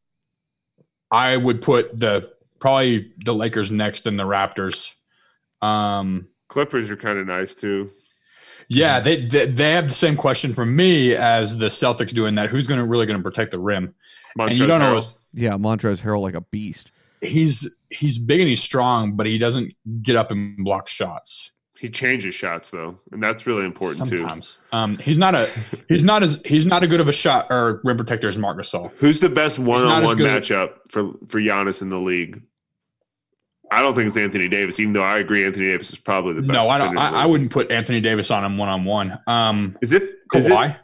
I would put the probably the Lakers next and the Raptors. Um, Clippers are kind of nice too. yeah, they, they they have the same question for me as the Celtics doing that. Who's going to really going to protect the rim? Montrezl and you don't Harrell. always Yeah, Montrezl Harrell like a beast. he's he's big and he's strong, but he doesn't get up and block shots. He changes shots though, and that's really important too. Sometimes. Um, he's not a he's not as he's not a good of a shot or rim protector as Marc Gasol. Who's the best one-on-one good at- matchup for for Giannis in the league? I don't think it's Anthony Davis, even though I agree Anthony Davis is probably the best. No, I don't. defender in the I, I wouldn't put Anthony Davis on him one on one. Um, Is it? Is it Kawhi.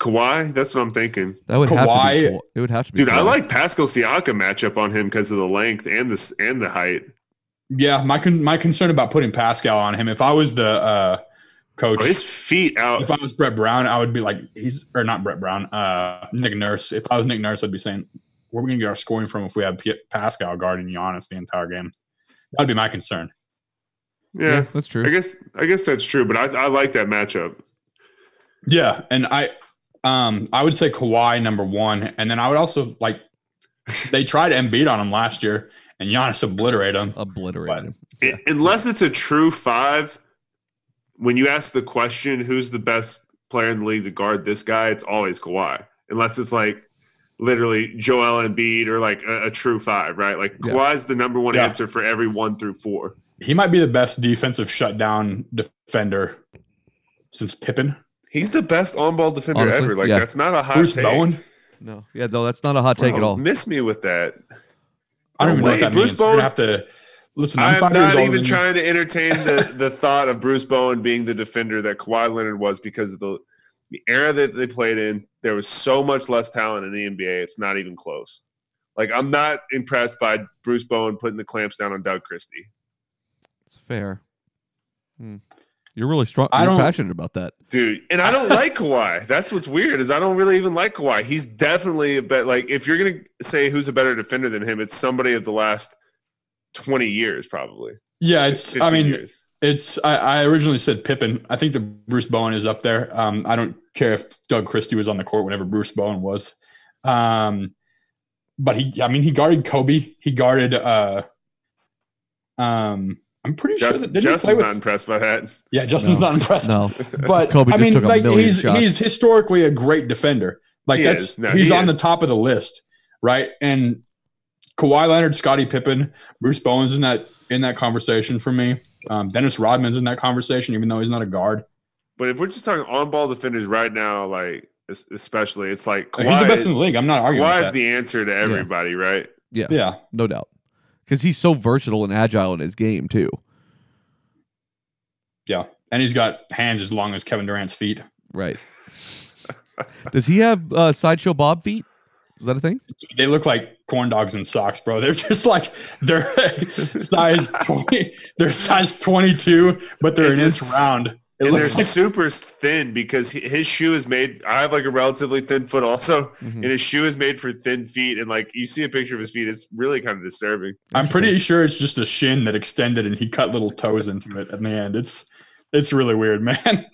Kawhi? That's what I'm thinking. That would have to be cool. It would have to be. Dude, I like Pascal Siakam matchup on him because of the length and this and the height. Yeah, my con- my concern about putting Pascal on him. If I was the uh, coach, Oh, his feet out. if I was Brett Brown, I would be like, he's or not Brett Brown, uh, Nick Nurse. If I was Nick Nurse, I'd be saying, where are we gonna get our scoring from if we have P- Pascal guarding Giannis the entire game? That'd be my concern. Yeah, that's true. I true. guess I guess that's true, but I, I like that matchup. Yeah, and I, um, I would say Kawhi number one, and then I would also like they tried Embiid on him last year, and Giannis obliterated him. Obliterated him. I- unless it's a true five, when you ask the question, who's the best player in the league to guard this guy, it's always Kawhi. Unless it's like literally Joel Embiid or like a, a true five, right? Like Yeah. Kawhi's the number one Yeah. answer for every one through four. He might be the best defensive shutdown defender since Pippen. He's the best on ball defender Honestly, ever. Like yeah. that's not a hot Bruce take. Bowen. No, yeah, though that's not a hot take at all. Miss me with that. I don't No even know way. what that Bruce means. We're Bowen- gonna have to listen. I'm, I'm five not older even than you. trying to entertain the, the thought of Bruce Bowen being the defender that Kawhi Leonard was because of the, the era that they played in. There was so much less talent in the NBA. It's not even close. Like I'm not impressed by Bruce Bowen putting the clamps down on Doug Christie. It's fair. Hmm. You're really strong. I You're don't- passionate about that. Dude, and I don't like Kawhi. That's what's weird is I don't really even like Kawhi. He's definitely a bet. Like if you're gonna say who's a better defender than him, it's somebody of the last twenty years, probably. Yeah, it's. I mean, years. it's. I, I originally said Pippen. I think that Bruce Bowen is up there. Um, I don't care if Doug Christie was on the court whenever Bruce Bowen was. Um, but he. I mean, he guarded Kobe. He guarded. Uh, um, I'm pretty sure. Justin, That, didn't he play Justin's with, not impressed by that. yeah, Justin's No. not impressed. No, but Kobe I mean, like he's shots. he's historically a great defender. Like He that's is. No, he's he on the top of the list, right? And Kawhi Leonard, Scottie Pippen, Bruce Bowen's in that in that conversation for me. Um, Dennis Rodman's in that conversation, even though he's not a guard. But if we're just talking on ball defenders right now, like especially, it's like Like, he's the Kawhi best in is, the league. I'm not arguing. Kawhi with is the answer to everybody, right? yeah, yeah, no doubt. Because he's so versatile and agile in his game too. yeah, and he's got hands as long as Kevin Durant's feet. Right. Does he have uh, sideshow Bob feet? Is that a thing? They look like corn dogs in socks, bro. They're just like they're size twenty. They're size twenty two, but they're It an just- inch round. It and they're like super thin because his shoe is made. I have like a relatively thin foot also, Mhm. and his shoe is made for thin feet. And like you see a picture of his feet, it's really kind of disturbing. I'm pretty sure it's just a shin that extended and he cut little toes into it at the end. It's it's really weird, man.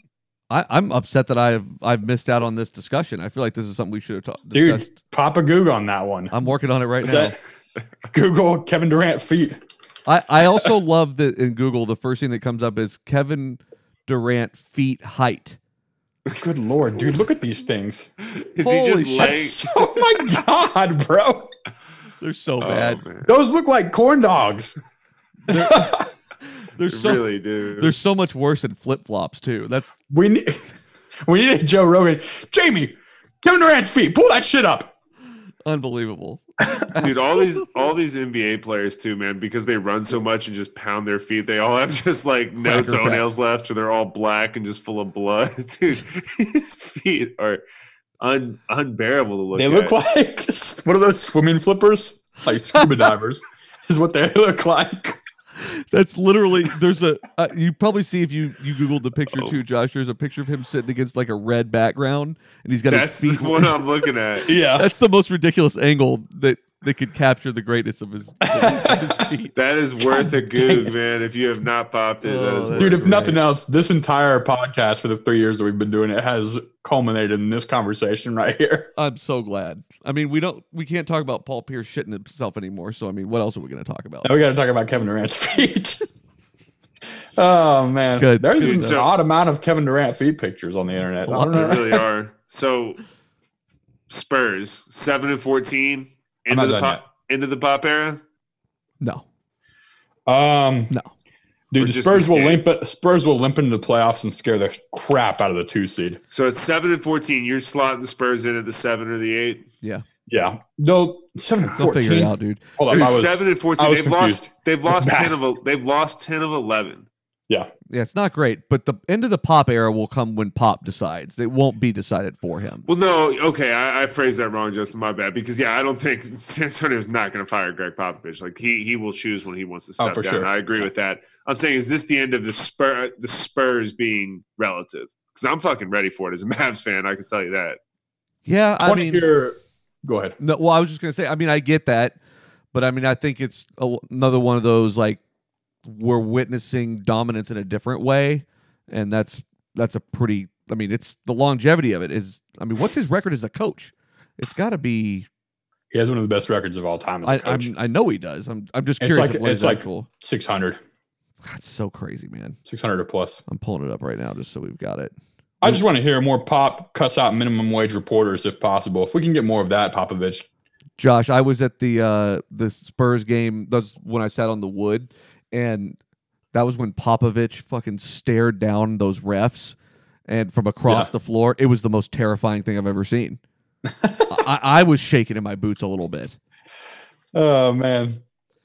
I, I'm upset that I've I've missed out on this discussion. I feel like this is something we should have talked. Dude, pop a Google on that one. I'm working on it right now. Google Kevin Durant feet. I, I also love that in Google the first thing that comes up is Kevin Durant feet height. Good lord, dude, look at these things. Is he just Holy laying? Oh my god, bro. They're so Oh, bad. man. Those look like corn dogs. They're so really do. they're so much worse than flip flops too. That's we need we need a Joe Rogan. Jamie, Kevin Durant's feet. Pull that shit up. unbelievable. Dude, all these all these NBA players too, man, because they run so much and just pound their feet. They all have just like no Cracker toenails left, or they're all black and just full of blood. Dude, his feet are un, unbearable to look. At. They at. look like what are those swimming flippers? Like scuba divers is what they look like. That's literally there's a uh, you probably see if you you googled the picture Oh. too, Josh. There's a picture of him sitting against like a red background, and he's got That's his the one I'm looking at. Yeah. That's the most ridiculous angle that that could capture the greatness of his, his feet. That is worth a dang goog, man. If you have not popped it, Oh, is that's Dude, if worth great. nothing else, this entire podcast for the three years that we've been doing it has culminated in this conversation right here. I'm so glad. I mean, we don't we can't talk about Paul Pierce shitting himself anymore. So I mean, what else are we going to talk about? Now we got to talk about Kevin Durant's feet. oh man, It's good. there's It's an good stuff. odd amount of Kevin Durant feet pictures on the internet. A I lot. don't They know. really are. So Spurs seven and fourteen I'm into the done pop into the pop era. No, Um, no. dude, the Spurs will escape. limp. Spurs will limp into the playoffs and scare the crap out of the two seed. So it's seven and fourteen. You're slotting the Spurs in at the seven or the eight. Yeah, Yeah, they'll seven and they'll fourteen. figure it out, dude. Hold on, I was, seven and I fourteen. was They've confused. lost. They've lost ten of. el- They've lost ten of eleven. Yeah. Yeah, it's not great, but the end of the Pop era will come when Pop decides. It won't be decided for him. Well, no, okay, I, I phrased that wrong, Justin. My bad. Because yeah, I don't think San Antonio's not going to fire Gregg Popovich. Like he he will choose when he wants to Oh, step for down. sure. I agree with that. I'm saying, is this the end of the Spur the Spurs being relative? Because I'm fucking ready for it as a Mavs fan. I can tell you that. Yeah, I, I mean, hear. Go ahead. No, well, I was just gonna say. I mean, I get that, but I mean, I think it's a, another one of those like we're witnessing dominance in a different way, and that's that's a pretty. I mean, it's the longevity of it is. I mean, what's his record as a coach? It's got to be. He has one of the best records of all time as a I coach. I'm, I know he does. I'm I'm just It's curious. like- it's like- actual. 600, That's so crazy, man. 600 or plus. I'm pulling it up right now just so we've got it. I just want to hear more pop cuss out minimum wage reporters if possible. If we can get more of that, Popovich. Josh, I was at the uh the Spurs game. That's when I sat on the wood, and that was when Popovich fucking stared down those refs, and from across Yeah. the floor, it was the most terrifying thing I've ever seen. I, I was shaking in my boots a little bit. Oh man.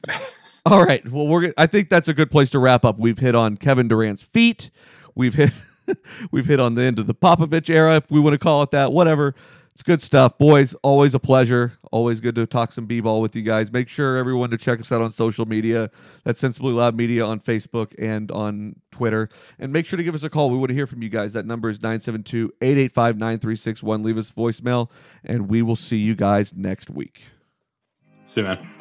All right, well, we're. I think that's a good place to wrap up. We've hit on Kevin Durant's feet. We've hit. we've hit on the end of the Popovich era, if we want to call it that. Whatever. It's good stuff, boys. Always a pleasure. Always good to talk some b-ball with you guys. Make sure everyone to check us out on social media. That's Sensibly Loud Media on Facebook and on Twitter. And make sure to give us a call. We want to hear from you guys. That number is 972-885-9361. Leave us voicemail, and we will see you guys next week. See you, man.